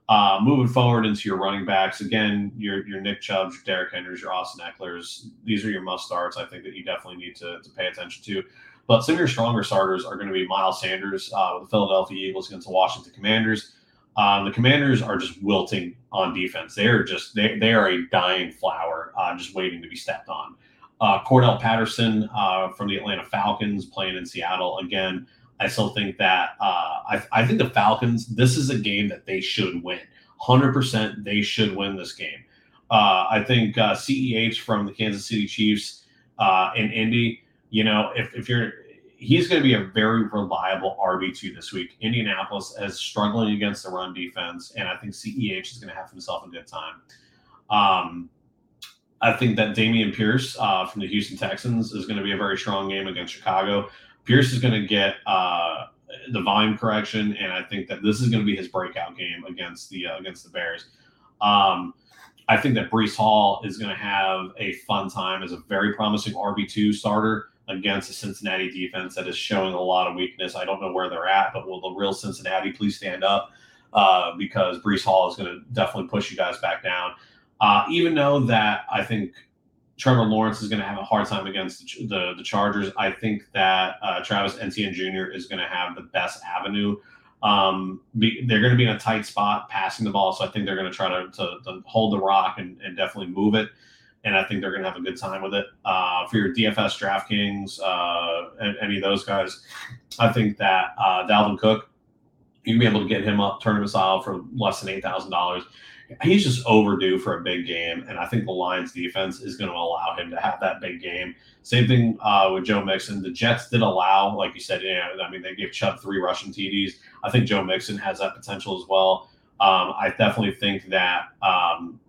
Speaker 2: Uh, moving forward into your running backs, again, your your Nick Chubbs, your Derrick Henrys, your Austin Ekelers. These are your must starts. I think that you definitely need to, to pay attention to. But some of your stronger starters are going to be Miles Sanders uh, with the Philadelphia Eagles against the Washington Commanders. Um, the Commanders are just wilting on defense. They are just they, they are a dying flower, uh, just waiting to be stepped on. Uh, Cordarrelle Patterson uh, from the Atlanta Falcons playing in Seattle again. I still think that uh, I, I think the Falcons. This is a game that they should win. Hundred percent, they should win this game. Uh, I think CEH from the Kansas City Chiefs in Indy. You know, if if you're he's going to be a very reliable RB2 this week. Indianapolis is struggling against the run defense, and I think CEH is going to have himself a good time. Um, I think that Dameon Pierce uh, from the Houston Texans is going to be a very strong game against Chicago. Pierce is going to get uh, the volume correction, and I think that this is going to be his breakout game against the uh, against the Bears. Um, I think that Breece Hall is going to have a fun time as a very promising RB two starter against a Cincinnati defense that is showing a lot of weakness. I don't know where they're at, but will the real Cincinnati please stand up? Uh, because Breece Hall is going to definitely push you guys back down. Uh, even though that I think Trevor Lawrence is going to have a hard time against the, the, the Chargers, I think that uh, Travis Etienne Jr. is going to have the best avenue. Um, be, they're going to be in a tight spot passing the ball, so I think they're going to try to, to, hold the rock and, and definitely move it and I think they're going to have a good time with it. Uh, for your DFS, DraftKings, uh, any of those guys, I think that uh, Dalvin Cook, you can be able to get him up tournament style for less than eight thousand dollars. He's just overdue for a big game, and I think the Lions' defense is going to allow him to have that big game. Same thing uh, with Joe Mixon. The Jets did allow, like you said, yeah, I mean they gave Chubb three rushing TDs. I think Joe Mixon has that potential as well. Um, I definitely think that um,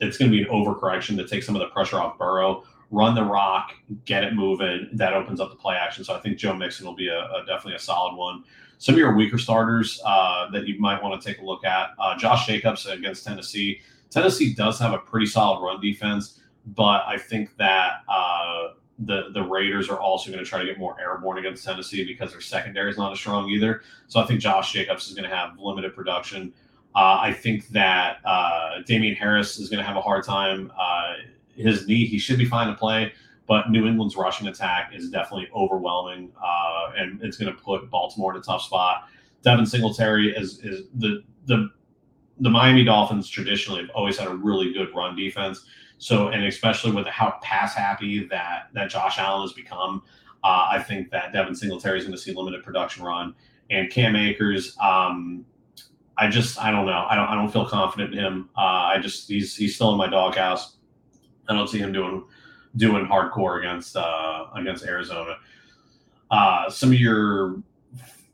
Speaker 2: it's going to be an overcorrection to take some of the pressure off Burrow, run the rock, get it moving. That opens up the play action. So I think Joe Mixon will be a, a definitely a solid one. Some of your weaker starters uh, that you might want to take a look at uh, Josh Jacobs against Tennessee. Tennessee does have a pretty solid run defense, but I think that uh, the the Raiders are also going to try to get more airborne against Tennessee because their secondary is not as strong either. So I think Josh Jacobs is going to have limited production. Uh, I think that uh, Damien Harris is going to have a hard time. Uh, his knee, he should be fine to play, but New England's rushing attack is definitely overwhelming, uh, and it's going to put Baltimore in a tough spot. Devin Singletary is is the the the Miami Dolphins traditionally have always had a really good run defense. So, and especially with how pass happy that that Josh Allen has become, uh, I think that Devin Singletary is going to see limited production run. And Cam Akers, um, I just I don't know. I don't I don't feel confident in him. Uh, I just he's he's still in my doghouse. I don't see him doing doing hardcore against uh, against Arizona. Uh, some of your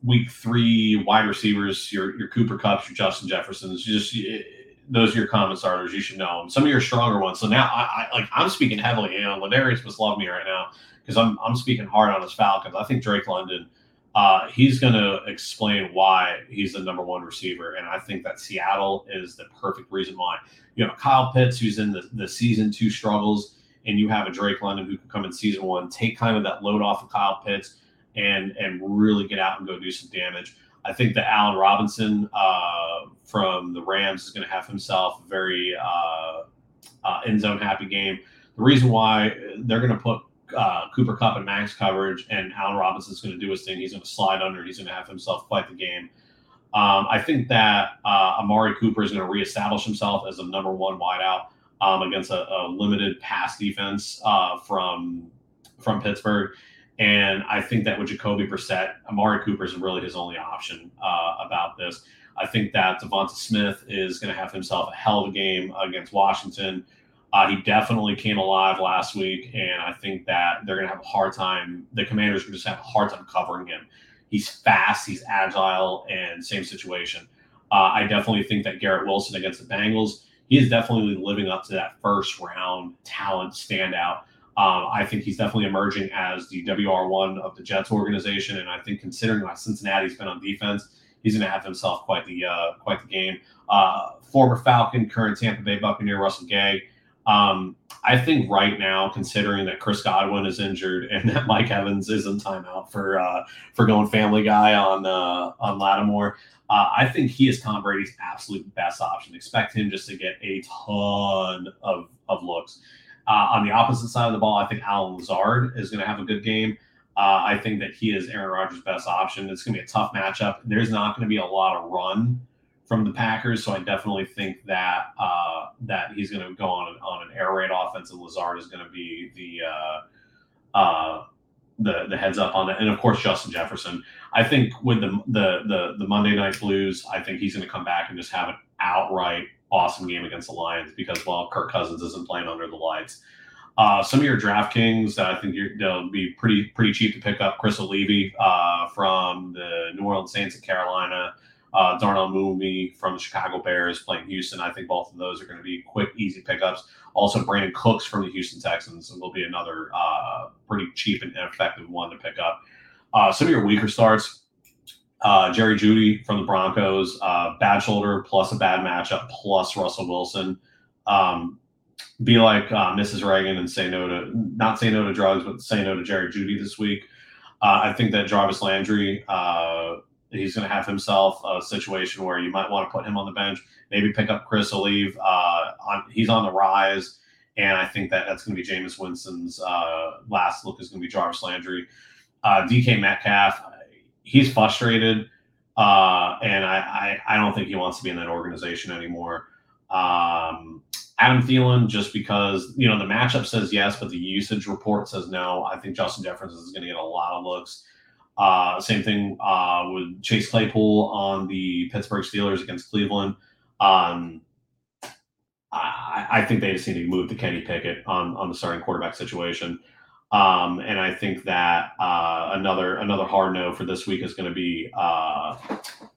Speaker 2: week three wide receivers, your your Cooper Kupps, your Justin Jeffersons, you just those are your common starters. You should know them. Some of your stronger ones. So now I, I like I'm speaking heavily. You know, LaDarius must love me right now because I'm I'm speaking hard on his Falcons. I think Drake London uh, he's going to explain why he's the number one receiver. And I think that Seattle is the perfect reason why. You know, Kyle Pitts, who's in the, the season two struggles, and you have a Drake London who can come in season one, take kind of that load off of Kyle Pitts, and and really get out and go do some damage. I think that Allen Robinson uh, from the Rams is going to have himself a very uh, uh, end zone happy game. The reason why they're going to put uh, Cooper Kupp and max coverage and Allen Robinson's going to do his thing. He's going to slide under. He's going to have himself quite the game. Um, I think that uh, Amari Cooper is going to reestablish himself as a number one wideout um, against a, a, limited pass defense uh, from from Pittsburgh. And I think that with Jacoby Brissett, Amari Cooper is really his only option uh, about this. I think that DeVonta Smith is going to have himself a hell of a game against Washington. Uh, he definitely came alive last week, and I think that they're going to have a hard time. The Commanders just have a hard time covering him. He's fast, he's agile, and same situation. Uh, I definitely think that Garrett Wilson against the Bengals, he is definitely living up to that first round talent standout. Um, I think he's definitely emerging as the WR1 of the Jets organization, and I think considering why Cincinnati's been on defense, he's going to have himself quite the uh, quite the game. Uh, former Falcon, current Tampa Bay Buccaneer Russell Gage. Um, I think right now, considering that Chris Godwin is injured and [laughs] that Mike Evans is in timeout for uh, for going Family Guy on uh, on Lattimore, uh, I think he is Tom Brady's absolute best option. Expect him just to get a ton of of looks. Uh, on the opposite side of the ball, I think Allen Lazard is going to have a good game. Uh, I think that he is Aaron Rodgers' best option. It's going to be a tough matchup. There's not going to be a lot of run from the Packers, so I definitely think that uh, that he's going to go on an, on an air raid offense, and Lazard is going to be the uh, uh, the the heads up on that. And of course, Justin Jefferson. I think with the the the, the Monday Night Blues, I think he's going to come back and just have an outright awesome game against the Lions because well, Kirk Cousins isn't playing under the lights. Uh, some of your DraftKings, uh, I think they'll be pretty pretty cheap to pick up. Chris Olave uh, from the New Orleans Saints of Carolina, uh, Darnell Mooney from the Chicago Bears playing Houston. I think both of those are going to be quick, easy pickups. Also, Brandin Cooks from the Houston Texans will be another uh, pretty cheap and effective one to pick up. Uh, some of your weaker starts, uh, Jerry Jeudy from the Broncos, uh, bad shoulder plus a bad matchup plus Russell Wilson. Um, be like uh, Mrs. Reagan and say no to not say no to drugs, but say no to Jerry Jeudy this week. I think that Jarvis Landry, he's going to have himself a situation where you might want to put him on the bench. Maybe pick up Chris Olave. Uh, on, he's on the rise, and I think that that's going to be Jameis Winston's last look is going to be Jarvis Landry. DK Metcalf, he's frustrated, uh, and I, I, I don't think he wants to be in that organization anymore. Um, Adam Thielen, just because you know the matchup says yes, but the usage report says no. I think Justin Jefferson is going to get a lot of looks. Uh, same thing uh, with Chase Claypool on the Pittsburgh Steelers against Cleveland. Um, I, I, think they just need to move to Kenny Pickett on, on the starting quarterback situation. Um, and I think that uh, another another hard no for this week is going to be uh,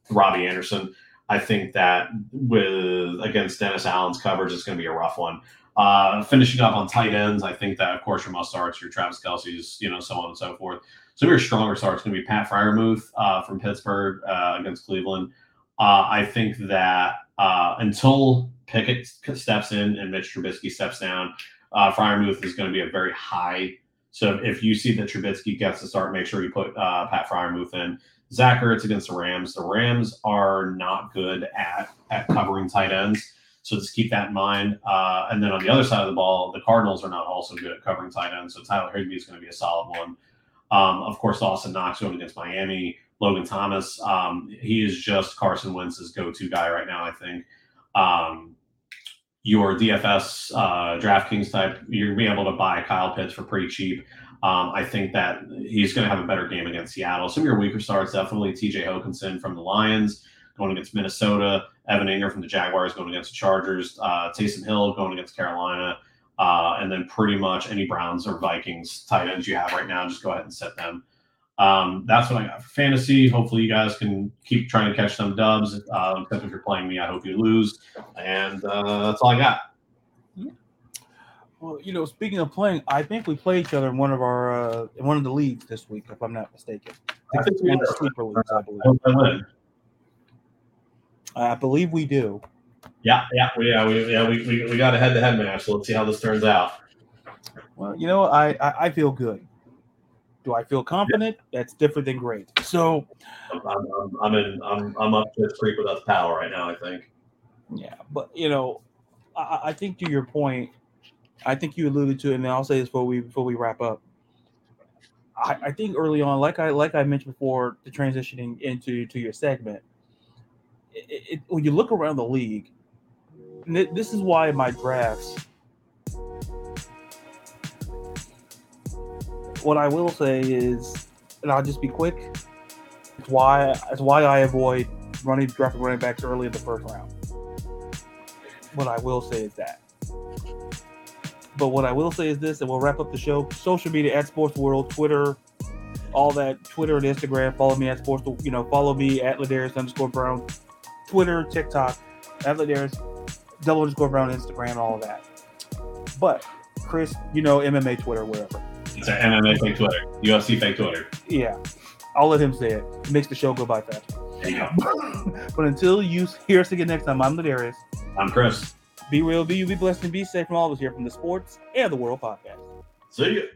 Speaker 2: Robbie Anderson. I think that with against Dennis Allen's coverage, it's going to be a rough one. Uh, finishing up on tight ends, I think that of course your must starts, your Travis Kelce's, you know, so on and so forth. So your stronger starts going to be Pat Freiermuth uh, from Pittsburgh uh, against Cleveland. Uh, I think that uh, until Pickett steps in and Mitch Trubisky steps down, uh, Freiermuth is going to be a very high so if you see that Trubisky gets to start, make sure you put uh, Pat Freiermuth in. Zach Ertz against the Rams. The Rams are not good at at covering tight ends, so just keep that in mind. Uh, and then on the other side of the ball, the Cardinals are not also good at covering tight ends, so Tyler Higbee is going to be a solid one. Um, of course, Dawson Knox going against Miami. Logan Thomas, um, he is just Carson Wentz's go-to guy right now. I think. Um, your DFS uh, DraftKings type, you're be able to buy Kyle Pitts for pretty cheap. Um, I think that he's going to have a better game against Seattle. Some of your weaker starts, definitely TJ Hockenson from the Lions going against Minnesota, Evan Engram from the Jaguars going against the Chargers, uh, Taysom Hill going against Carolina, uh, and then pretty much any Browns or Vikings tight ends you have right now, just go ahead and set them. Um, that's what I got for fantasy. Hopefully, you guys can keep trying to catch some dubs. Uh, except if you're playing me, I hope you lose. And uh, that's all I got.
Speaker 1: Well, you know, speaking of playing, I think we play each other in one of our uh, in one of the leagues this week, if I'm not mistaken. I think we the sleeper leagues, I believe. I believe we do.
Speaker 2: Yeah, yeah, we, yeah, we, yeah, we, we, we got a head-to-head match. So let's see how this turns out.
Speaker 1: Well, you know, I, I, I feel good. Do I feel confident? Yeah. That's different than great. So
Speaker 2: I'm, I'm, I'm in I'm, I'm up to this creek without power right now, I think.
Speaker 1: Yeah, but you know, I, I think to your point, I think you alluded to it, and I'll say this before we before we wrap up. I, I think early on, like I like I mentioned before, the transitioning into to your segment, it, it, when you look around the league, this is why my drafts. What I will say is, and I'll just be quick. It's why it's why I avoid running drafting running backs early in the first round. What I will say is that. But what I will say is this, and we'll wrap up the show. Social media at Sports World, Twitter, all that, Twitter and Instagram. Follow me at Sports, you know, follow me at LaDarius underscore Brown, Twitter, TikTok, at LaDarius, double underscore Brown, Instagram, and all of that. But Chris, you know, MMA Twitter, wherever.
Speaker 2: It's an MMA fake Twitter, UFC fake Twitter.
Speaker 1: Yeah, I'll let him say it. It makes the show go by fast.
Speaker 2: There you go. [laughs]
Speaker 1: but until you hear us again next time, I'm LaDarius.
Speaker 2: I'm Chris.
Speaker 1: Be real, be you, be blessed, and be safe from all of us here from the Sports and the World podcast.
Speaker 2: See you.